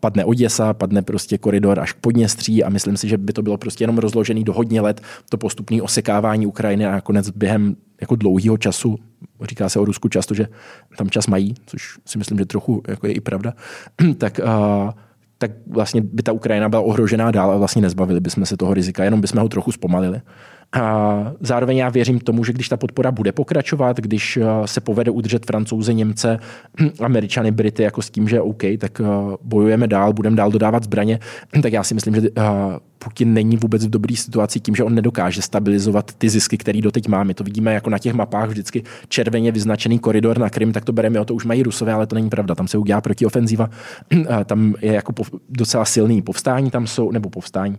padne Oděsa, padne prostě koridor až k Podněstří a myslím si, že by to bylo prostě jenom rozložený do hodně let to postupné osekávání Ukrajiny a nakonec během jako dlouhého času, říká se o Rusku často, že tam čas mají, což si myslím, že trochu jako je i pravda, tak uh, tak vlastně by ta Ukrajina byla ohrožená dál a vlastně nezbavili bychom se toho rizika, jenom bychom ho trochu zpomalili. A zároveň já věřím tomu, že když ta podpora bude pokračovat, když eh, se povede udržet francouze, Němce, Američany, Brity jako s tím, že OK, tak eh, bojujeme dál, budeme dál dodávat zbraně, tak já si myslím, že eh, Putin není vůbec v dobré situaci tím, že on nedokáže stabilizovat ty zisky, které doteď máme. To vidíme jako na těch mapách vždycky červeně vyznačený koridor na Krym, tak to bereme, o to už mají Rusové, ale to není pravda. Tam se udělá protiofenziva, tam je jako docela silný povstání, tam jsou, nebo povstání,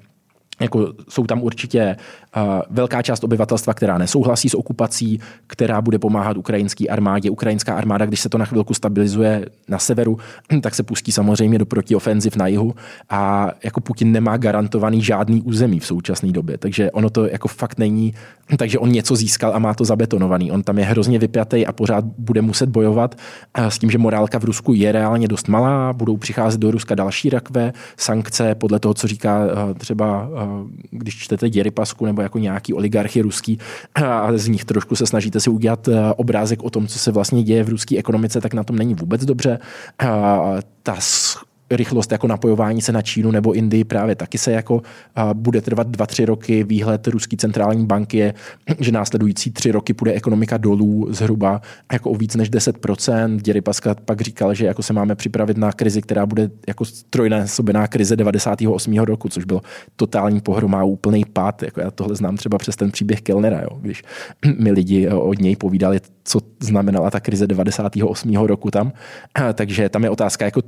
jako jsou tam určitě uh, velká část obyvatelstva, která nesouhlasí s okupací, která bude pomáhat ukrajinské armádě. Ukrajinská armáda, když se to na chvilku stabilizuje na severu, tak se pustí samozřejmě do protiofenziv na jihu a jako Putin nemá garantovaný žádný území v současné době, takže ono to jako fakt není, takže on něco získal a má to zabetonovaný. On tam je hrozně vypjatý a pořád bude muset bojovat s tím, že morálka v Rusku je reálně dost malá, budou přicházet do Ruska další rakve, sankce podle toho, co říká třeba když čtete děry pasku nebo jako nějaký oligarchy ruský a z nich trošku se snažíte si udělat eh, obrázek o tom, co se vlastně děje v ruské ekonomice, tak na tom není vůbec dobře. Ta rychlost jako napojování se na Čínu nebo Indii právě taky se jako bude trvat dva, tři roky. Výhled Ruské centrální banky je, že následující tři roky půjde ekonomika dolů zhruba jako o víc než 10%. Děry Paska pak říkal, že jako se máme připravit na krizi, která bude jako trojnásobená krize 98. roku, což bylo totální pohromá, úplný pád. Jako já tohle znám třeba přes ten příběh Kellnera, jo, když mi lidi od něj povídali, co znamenala ta krize 98. roku tam. Takže tam je otázka, jako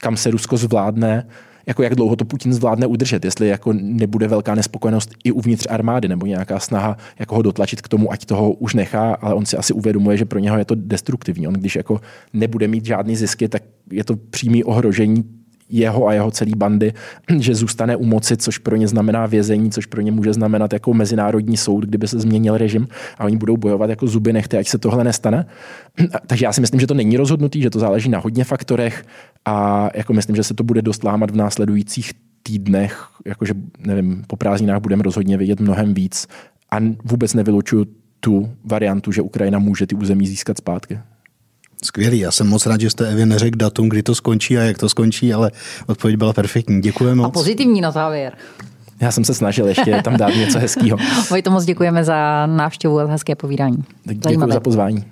kam se Rusko zvládne, jako jak dlouho to Putin zvládne udržet, jestli jako nebude velká nespokojenost i uvnitř armády nebo nějaká snaha jako ho dotlačit k tomu, ať toho už nechá, ale on si asi uvědomuje, že pro něho je to destruktivní. On když jako nebude mít žádný zisky, tak je to přímý ohrožení jeho a jeho celý bandy, že zůstane u moci, což pro ně znamená vězení, což pro ně může znamenat jako mezinárodní soud, kdyby se změnil režim a oni budou bojovat jako zuby nechty, ať se tohle nestane. Takže já si myslím, že to není rozhodnutý, že to záleží na hodně faktorech a jako myslím, že se to bude dost lámat v následujících týdnech, jakože nevím, po prázdninách budeme rozhodně vědět mnohem víc a vůbec nevylučuju tu variantu, že Ukrajina může ty území získat zpátky. Skvělý, já jsem moc rád, že jste Evě neřekl datum, kdy to skončí a jak to skončí, ale odpověď byla perfektní. Děkujeme moc. A pozitivní na závěr. Já jsem se snažil ještě tam dát něco hezkého. Vojto, moc děkujeme za návštěvu a hezké povídání. Děkuji za pozvání.